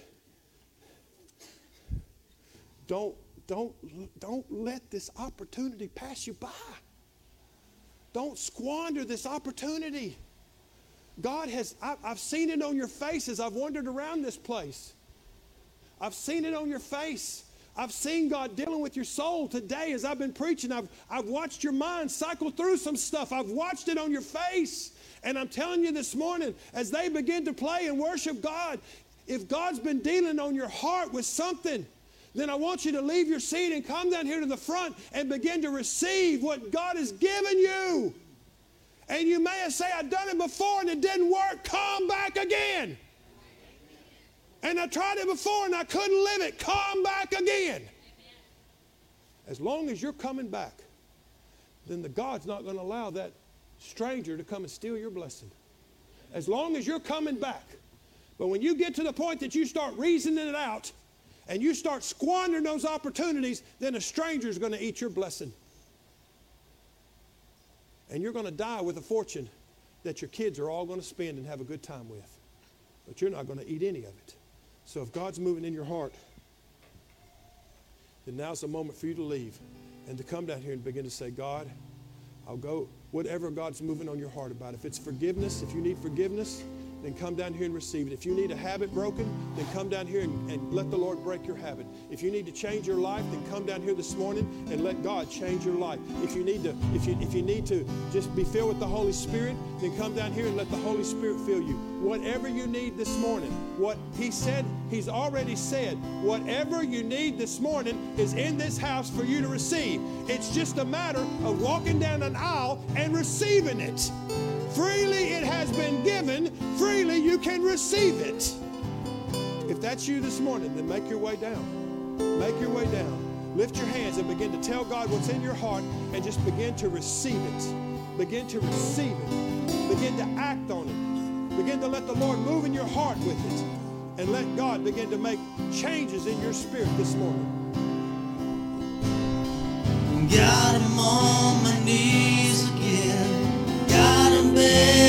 [SPEAKER 1] Don't, don't, don't let this opportunity pass you by. Don't squander this opportunity. God has, I, have seen it on your faces. I've wandered around this place. I've seen it on your face. I've seen God dealing with your soul today as I've been preaching. I've, I've watched your mind cycle through some stuff. I've watched it on your face. And I'm telling you this morning, as they begin to play and worship God, if God's been dealing on your heart with something, then I want you to leave your seat and come down here to the front and begin to receive what God has given you. And you may have said, I've done it before and it didn't work. Come back again. And I tried it before and I couldn't live it. Come back again. As long as you're coming back, then the God's not going to allow that stranger to come and steal your blessing. As long as you're coming back. But when you get to the point that you start reasoning it out and you start squandering those opportunities, then a stranger is going to eat your blessing. And you're going to die with a fortune that your kids are all going to spend and have a good time with. But you're not going to eat any of it. So if God's moving in your heart, then now's the moment for you to leave and to come down here and begin to say, God, I'll go whatever God's moving on your heart about. If it's forgiveness, if you need forgiveness, then come down here and receive it. If you need a habit broken, then come down here and, and, let the Lord break your habit. If you need to change your life, then come down here this morning and let God change your life. If you need to, if you if you need to just be filled with the Holy Spirit, then come down here and let the Holy Spirit fill you. Whatever you need this morning, what He said, He's already said, whatever you need this morning is in this house for you to receive. It's just a matter of walking down an aisle and receiving it. Freely it has been given, freely you can receive it. If that's you this morning, then make your way down. Make your way down. Lift your hands and begin to tell God what's in your heart and just begin to receive it. Begin to receive it. Begin to act on it. Begin to let the Lord move in your heart with it. And let God begin to make changes in your spirit this morning.
[SPEAKER 2] God, I'm on my knees beg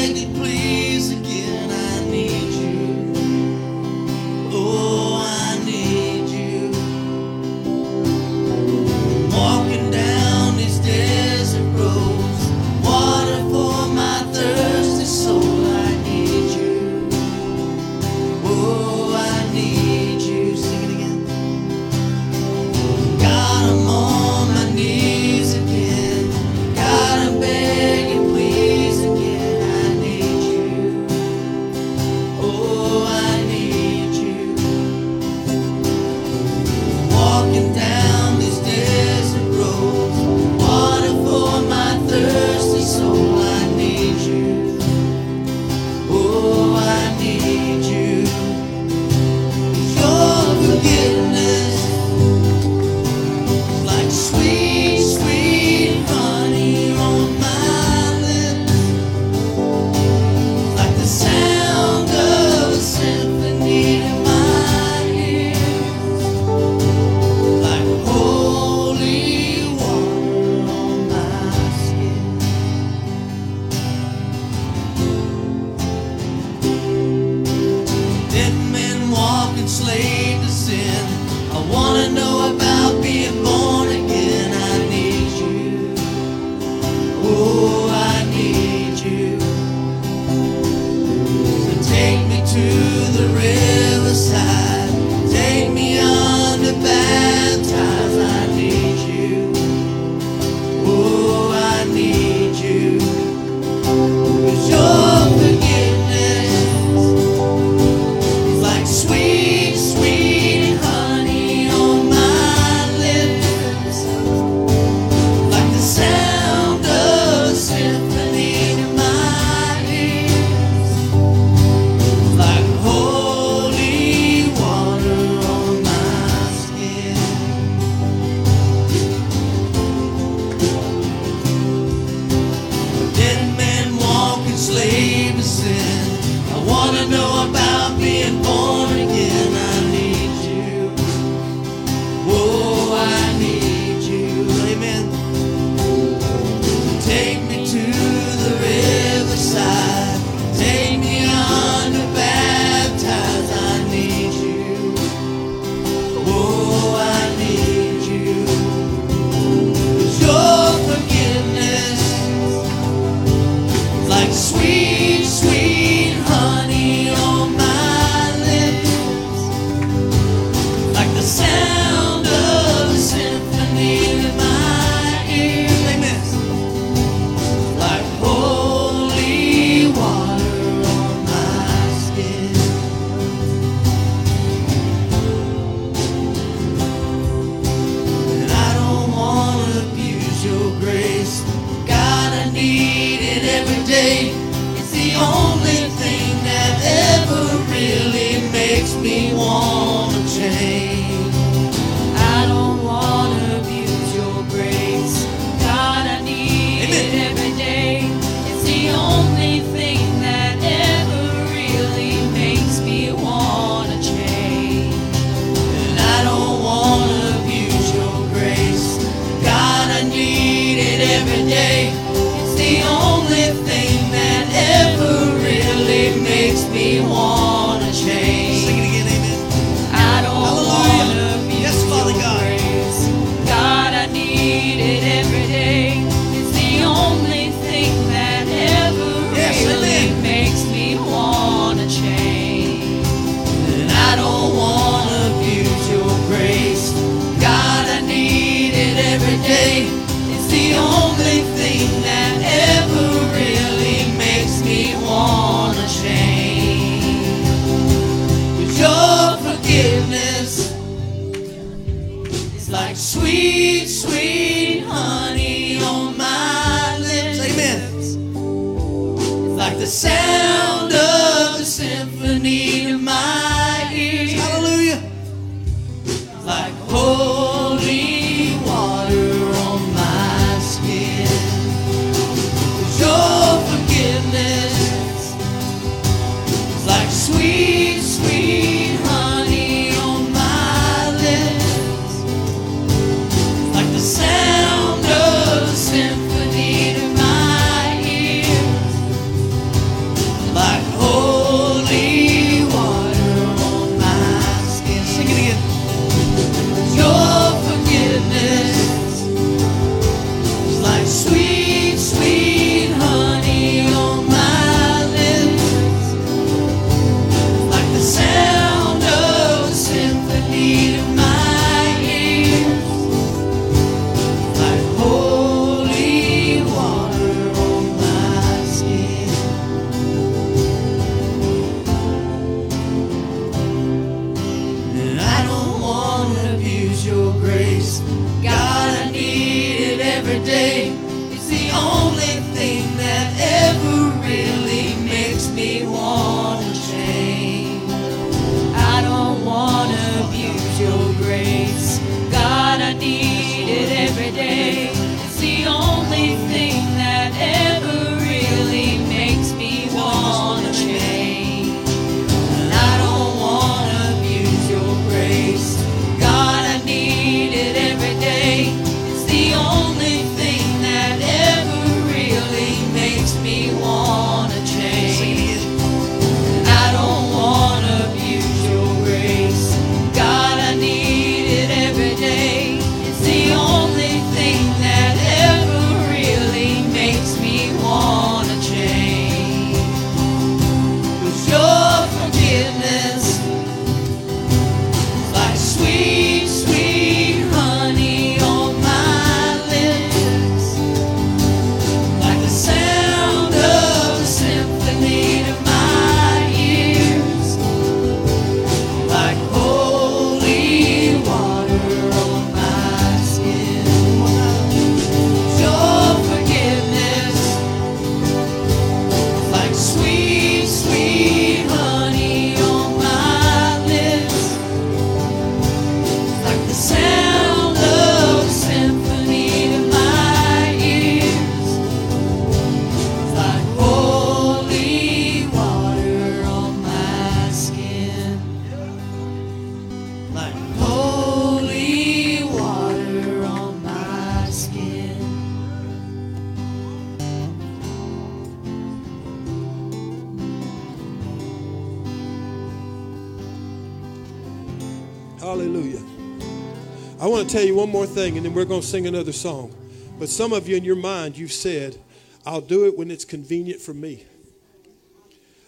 [SPEAKER 1] we're going to sing another song. But some of you in your mind, you've said, I'll do it when it's convenient for me.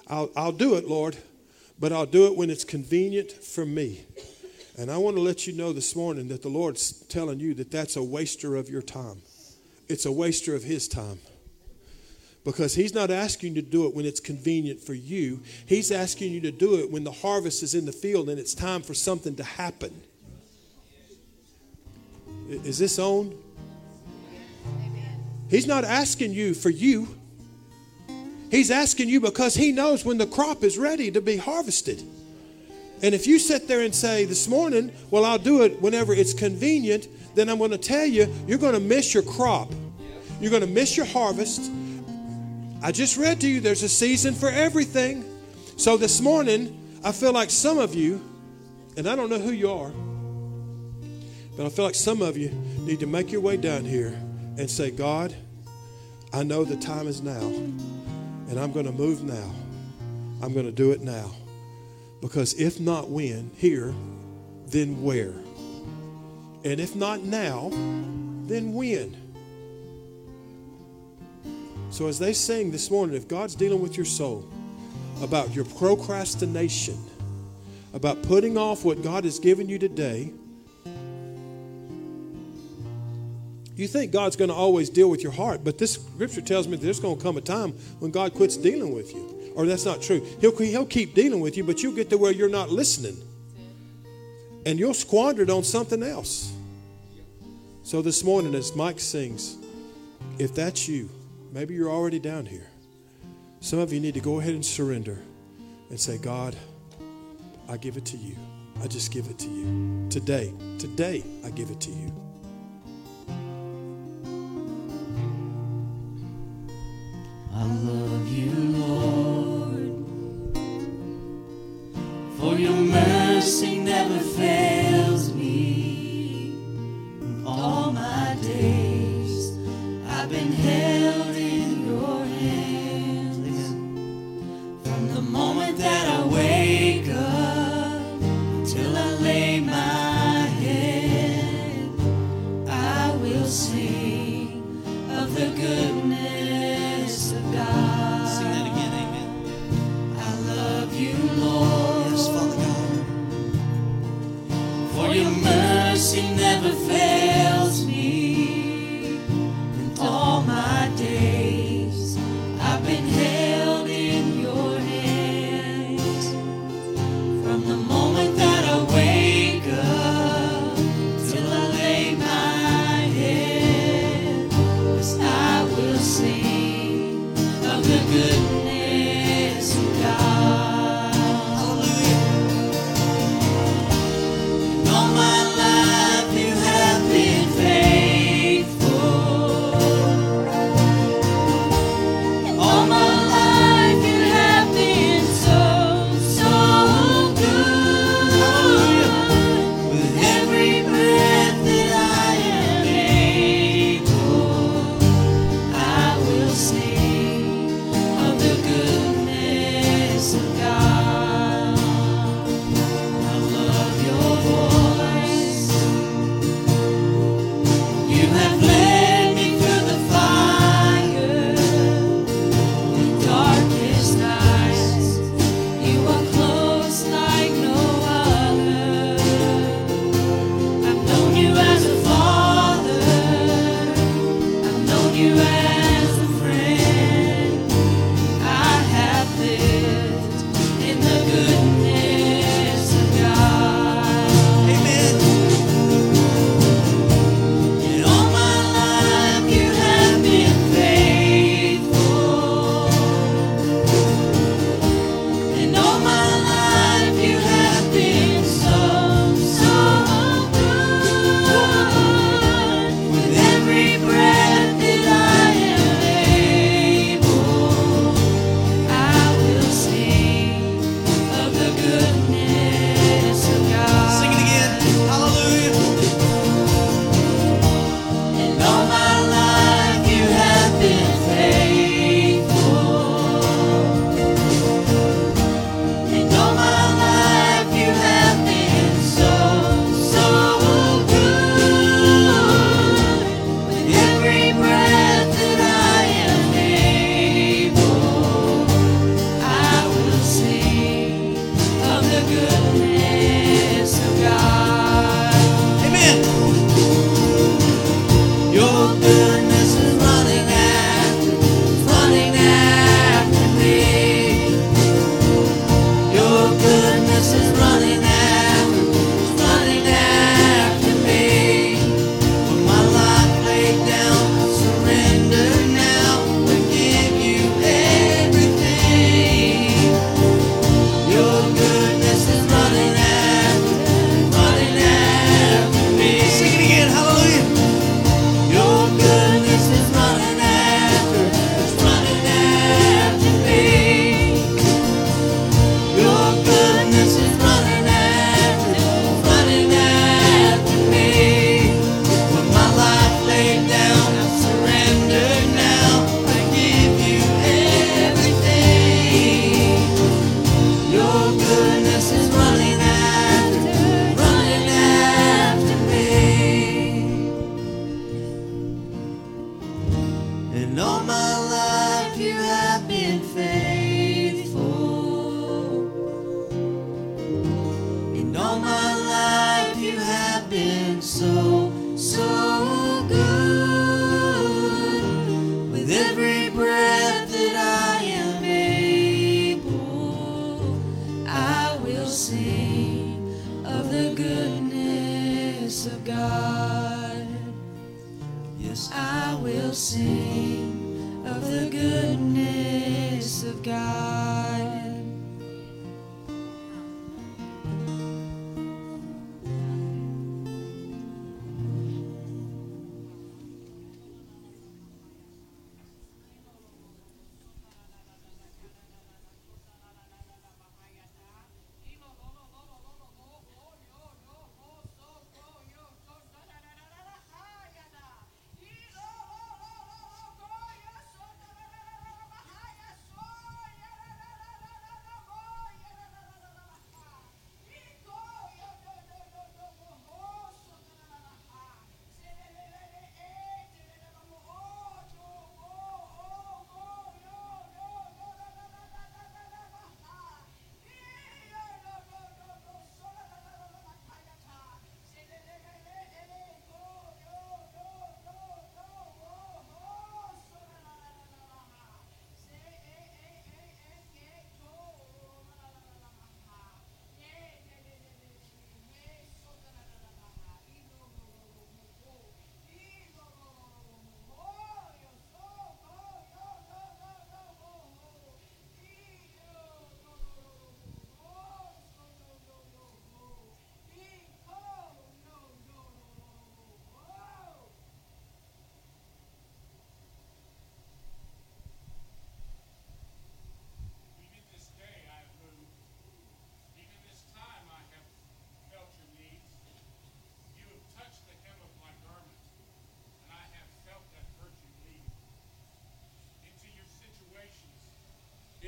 [SPEAKER 1] I'll, I'll do it, Lord, but I'll do it when it's convenient for me. And I want to let you know this morning that the Lord's telling you that that's a waster of your time. It's a waster of His time. Because He's not asking you to do it when it's convenient for you. He's asking you to do it when the harvest is in the field and it's time for something to happen. Is this on? He's not asking you for you. He's asking you because he knows when the crop is ready to be harvested. And if you sit there and say this morning, well, I'll do it whenever it's convenient, then I'm going to tell you, you're going to miss your crop. You're going to miss your harvest. I just read to you there's a season for everything. So this morning, I feel like some of you, and I don't know who you are, but I feel like some of you need to make your way down here and say, God, I know the time is now, and I'm going to move now. I'm going to do it now. Because if not when, here, then where? And if not now, then when? So, as they sing this morning, if God's dealing with your soul about your procrastination, about putting off what God has given you today, you think God's going to always deal with your heart, but this scripture tells me there's going to come a time when God quits dealing with you. Or that's not true. He'll, he'll keep dealing with you, but you'll get to where you're not listening. And you'll squander it on something else. So this morning, as Mike sings, if that's you, maybe you're already down here. Some of you need to go ahead and surrender and say, God, I give it to you. I just give it to you. Today, today, I give it to you.
[SPEAKER 2] I love you, Lord, for your mercy never fails me. In all my days, I've been held in your hands. From the moment that I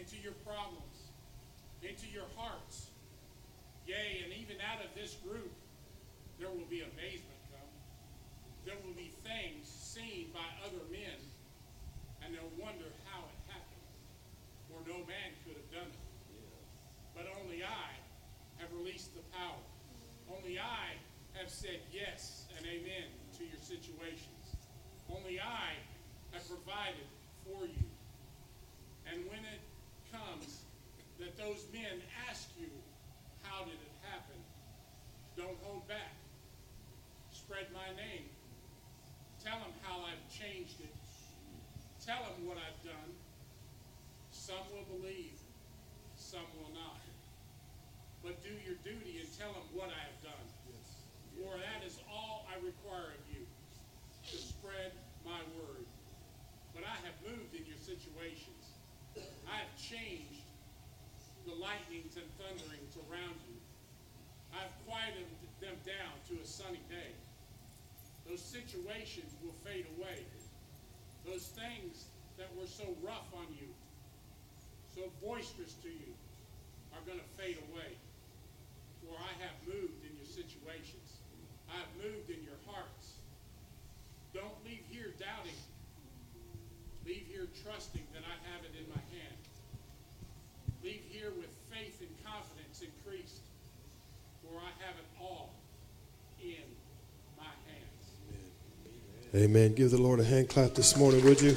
[SPEAKER 3] into your problems, into your hearts. Yea, and even out of this group, there will be amazement come. There will be things seen by other men, and they'll wonder how it happened for no man could have done it. But only I have released the power. Only I have said yes and amen to your situations. Only I have provided for you. And when it those men ask you, how did it happen? Don't hold back. Spread my name. Tell them how I've changed it. Tell them what I've done. Some will believe, some will not. But do your duty and tell them what I have done. For that is all I require of you, to spread my word. But I have moved in your situations. I have changed the lightnings and thunderings around you. I have quieted them down to a sunny day. Those situations will fade away. Those things that were so rough on you, so boisterous to you are going to fade away. For I have moved in your situations. I have moved in your hearts. Don't leave here doubting. Leave here trusting that I have it in my hand. Leave here with faith and confidence increased. For I have it all in my hands.
[SPEAKER 1] Amen. Give the Lord a hand clap this morning, would you?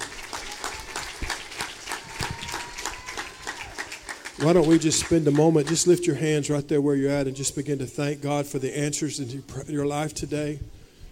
[SPEAKER 1] Why don't we just spend a moment, just lift your hands right there where you're at and just begin to thank God for the answers in your life today.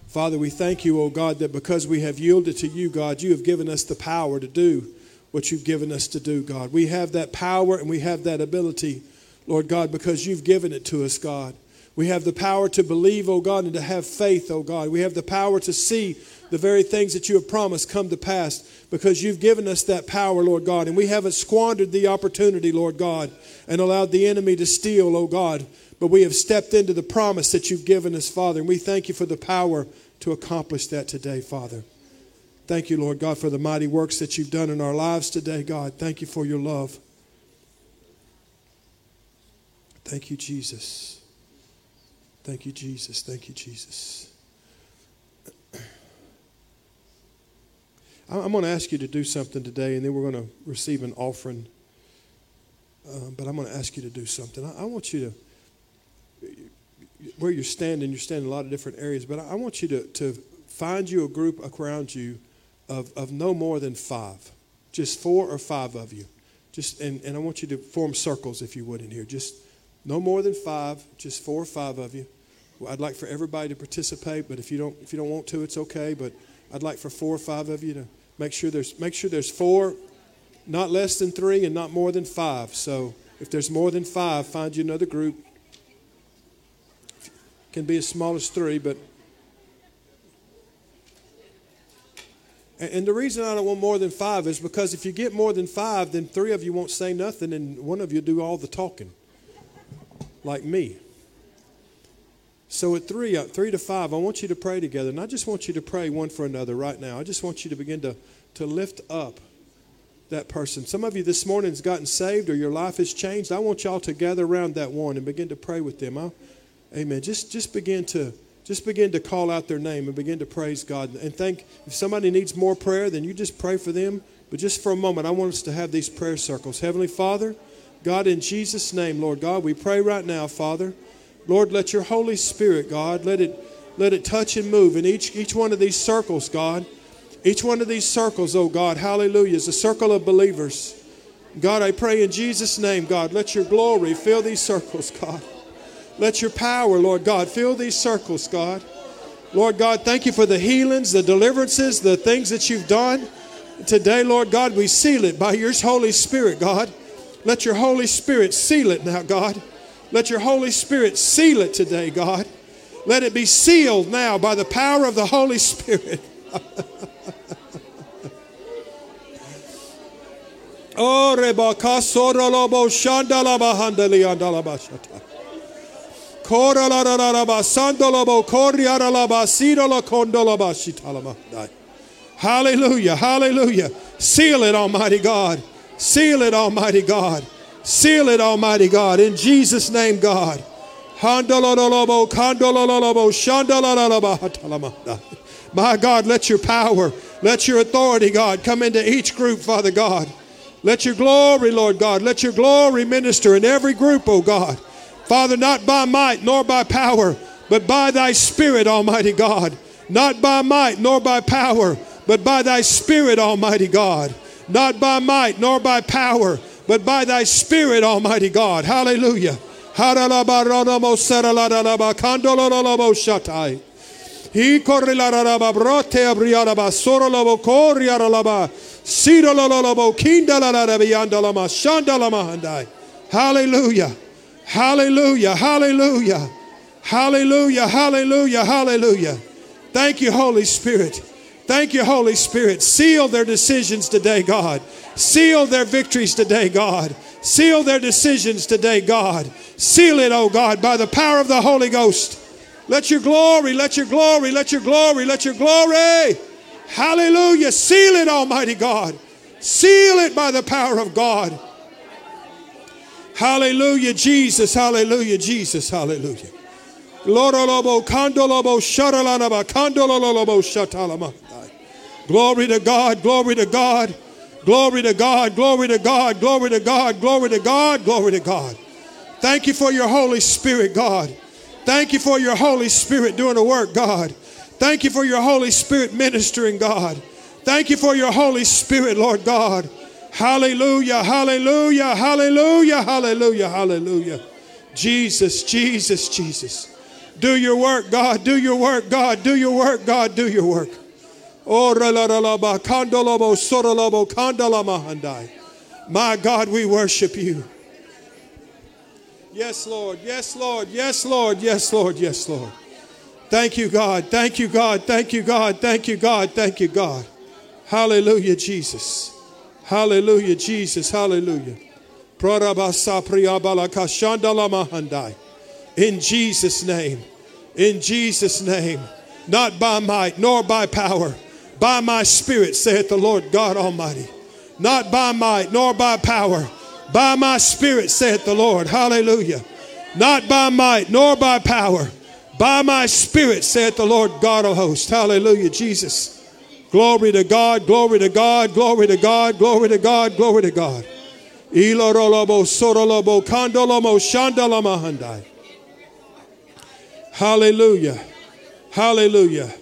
[SPEAKER 1] Father, we thank you, oh God, that because we have yielded to you, God, you have given us the power to do what you've given us to do, God. We have that power and we have that ability, Lord God, because you've given it to us, God. We have the power to believe, oh God, and to have faith, oh God. We have the power to see the very things that you have promised come to pass because you've given us that power, Lord God. And we haven't squandered the opportunity, Lord God, and allowed the enemy to steal, oh God. But we have stepped into the promise that you've given us, Father. And we thank you for the power to accomplish that today, Father. Thank you, Lord God, for the mighty works that you've done in our lives today, God. Thank you for your love. Thank you, Jesus. Thank you, Jesus. Thank you, Jesus. *clears throat* I'm going to ask you to do something today, and then we're going to receive an offering. Uh, but I'm going to ask you to do something. I, I want you to, where you're standing, you're standing in a lot of different areas, but I, I want you to, to find you a group around you of, of no more than five, just four or five of you. Just and, and I want you to form circles if you would in here. Just no more than five, just four or five of you. Well, I'd like for everybody to participate, but if you don't if you don't want to, it's okay. But I'd like for four or five of you to make sure there's make sure there's four, not less than three, and not more than five. So if there's more than five, find you another group. Can be as small as three, but and and the reason I don't want more than five is because if you get more than five, then three of you won't say nothing, and one of you do all the talking, like me. So at three, uh, three to five, I want you to pray together, and I just want you to pray one for another right now. I just want you to begin to, to lift up that person. Some of you this morning has gotten saved or your life has changed. I want y'all to gather around that one and begin to pray with them. I, amen. Just just begin to just begin to call out their name and begin to praise God. And thank. if somebody needs more prayer, then you just pray for them. But just for a moment, I want us to have these prayer circles. Heavenly Father, God, in Jesus' name, Lord God, we pray right now, Father. Lord, let your Holy Spirit, God, let it let it touch and move in each each one of these circles, God. Each one of these circles, oh God, hallelujah, is a circle of believers. God, I pray in Jesus' name, God, let your glory fill these circles, God. Let your power, Lord God, fill these circles, God. Lord God, thank you for the healings, the deliverances, the things that you've done. Today, Lord God, we seal it by your Holy Spirit, God. Let your Holy Spirit seal it now, God. Let your Holy Spirit seal it today, God. Let it be sealed now by the power of the Holy Spirit. Hallelujah, hallelujah. Seal it, Almighty God. Seal it, Almighty God. Seal it, Almighty God. In Jesus' name, God. My God, let your power, let your authority, God, come into each group, Father God. Let your glory, Lord God, let your glory minister in every group, oh God. Father, not by might nor by power, but by thy Spirit, Almighty God. Not by might nor by power, but by thy Spirit, Almighty God. Not by might nor by power, but by thy Spirit, Almighty God. Hallelujah. Hallelujah. Hallelujah. Hallelujah. Hallelujah. Hallelujah. Hallelujah. Thank you, Holy Spirit. Thank you, Holy Spirit. Seal their decisions today, God. Seal their victories today, God. Seal their decisions today, God. Seal it, oh God, by the power of the Holy Ghost. Let your glory, let your glory, let your glory, let your glory. Hallelujah. Seal it, Almighty God. Seal it by the power of God. Hallelujah, Jesus. Hallelujah, Jesus. Hallelujah. Glorolobo kandolobo sharalanaba kandololobo shatalama. Glory to God, glory to God, glory to God, glory to God, glory to God, glory to God, glory to God. Thank you for your Holy Spirit, God. Thank you for your Holy Spirit doing the work, God. Thank you for your Holy Spirit ministering, God. Thank you for your Holy Spirit, Lord God. Hallelujah, hallelujah, hallelujah, hallelujah, hallelujah. Jesus, Jesus, Jesus. Do your work, God. Do your work, God. Do your work, God. Do your work. My God, we worship you. Yes, Lord. Yes, Lord. Yes, Lord. Yes, Lord. Yes, Lord. Thank you, God. Thank you, God. Thank you, God. Thank you, God. Thank you, God. Hallelujah, Jesus. Hallelujah, Jesus. Hallelujah. In Jesus' name. In Jesus' name. Not by might nor by power, by my spirit, saith the Lord God Almighty. Not by might nor by power, by my spirit, saith the Lord. Hallelujah. Not by might nor by power, by my spirit, saith the Lord God of hosts. Hallelujah, Jesus. Glory to God, glory to God, glory to God, glory to God, glory to God. Hallelujah. Hallelujah.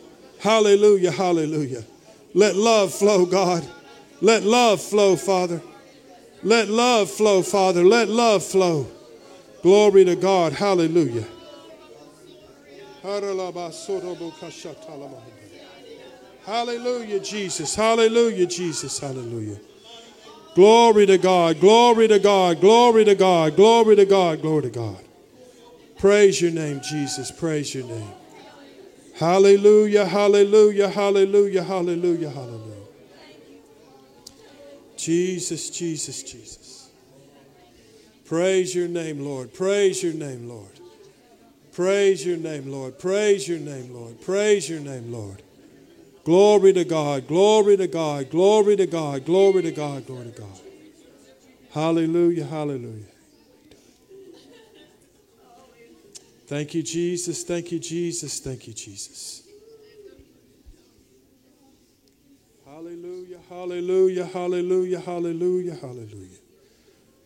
[SPEAKER 1] Hallelujah. Hallelujah. Let love flow, God. Let love flow, Father. Let love flow, Father. Let love flow. Glory to God. Hallelujah. Hallelujah, Jesus. Hallelujah, Jesus. Hallelujah. Glory to God. Glory to God. Glory to God. Glory to God. Glory to God. Praise your name, Jesus. Praise your name. Hallelujah. Hallelujah. Hallelujah. Hallelujah. Hallelujah. Jesus, Jesus, Jesus. Praise your name, Lord. Praise your name, Lord. Praise your name, Lord. Praise your name, Lord. Praise your name, Lord. Glory to God. Glory to God. Glory to God. Glory to God. Glory to God. Hallelujah. Hallelujah. Thank you, Jesus. Thank you, Jesus. Thank you, Jesus. Hallelujah. Hallelujah. Hallelujah. Hallelujah. Hallelujah.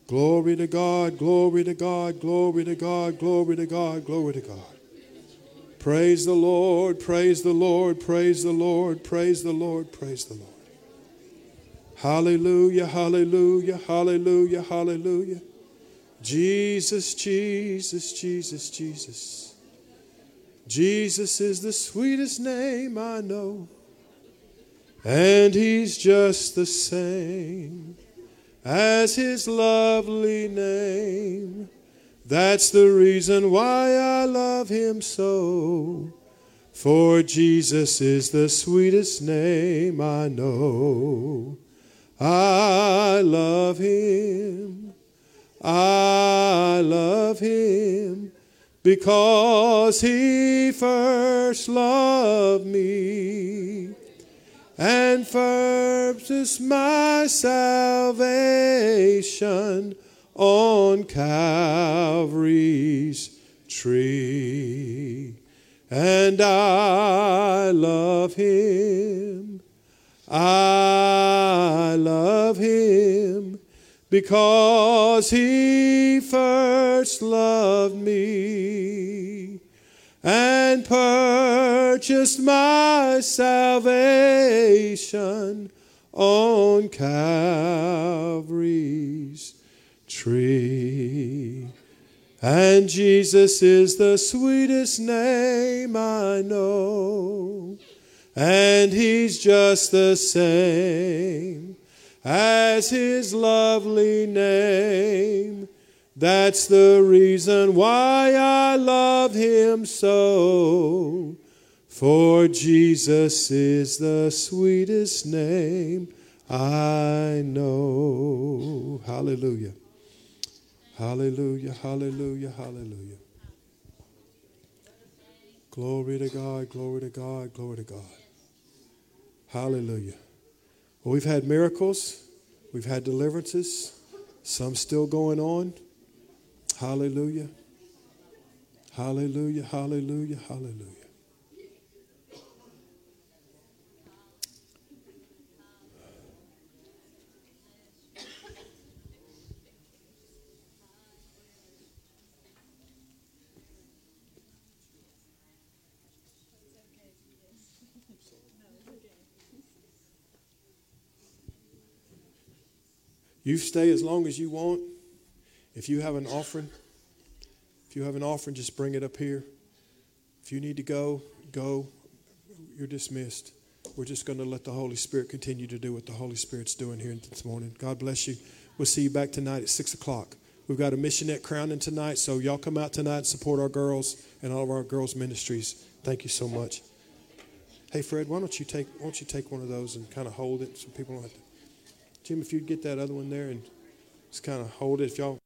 [SPEAKER 1] Glory to God. Glory to God. Glory to God. Glory to God. Glory to God. Praise the Lord, praise the Lord, praise the Lord, praise the Lord, praise the Lord. Hallelujah, hallelujah, hallelujah, hallelujah. Jesus, Jesus, Jesus, Jesus. Jesus is the sweetest name I know, and He's just the same as His lovely name. That's the reason why I love him so. For Jesus is the sweetest name I know. I love him. I love him because he first loved me and purchased my salvation on Calvary's tree. And I love him. I love him because he first loved me and purchased my salvation on Calvary's tree. And Jesus is the sweetest name I know. And he's just the same as his lovely name. That's the reason why I love him so. For Jesus is the sweetest name I know. Hallelujah. Hallelujah, hallelujah, hallelujah. Glory to God, glory to God, glory to God. Hallelujah. Well, we've had miracles, we've had deliverances, some still going on. Hallelujah. Hallelujah, hallelujah, hallelujah. You stay as long as you want. If you have an offering, if you have an offering, just bring it up here. If you need to go, go. You're dismissed. We're just going to let the Holy Spirit continue to do what the Holy Spirit's doing here this morning. God bless you. We'll see you back tonight at 6 o'clock. We've got a mission missionette crowning tonight, so y'all come out tonight and support our girls and all of our girls' ministries. Thank you so much. Hey, Fred, why don't you take, why don't you take one of those and kind of hold it so people don't have to. Jim, if you'd get that other one there and just kind of hold it, if y'all.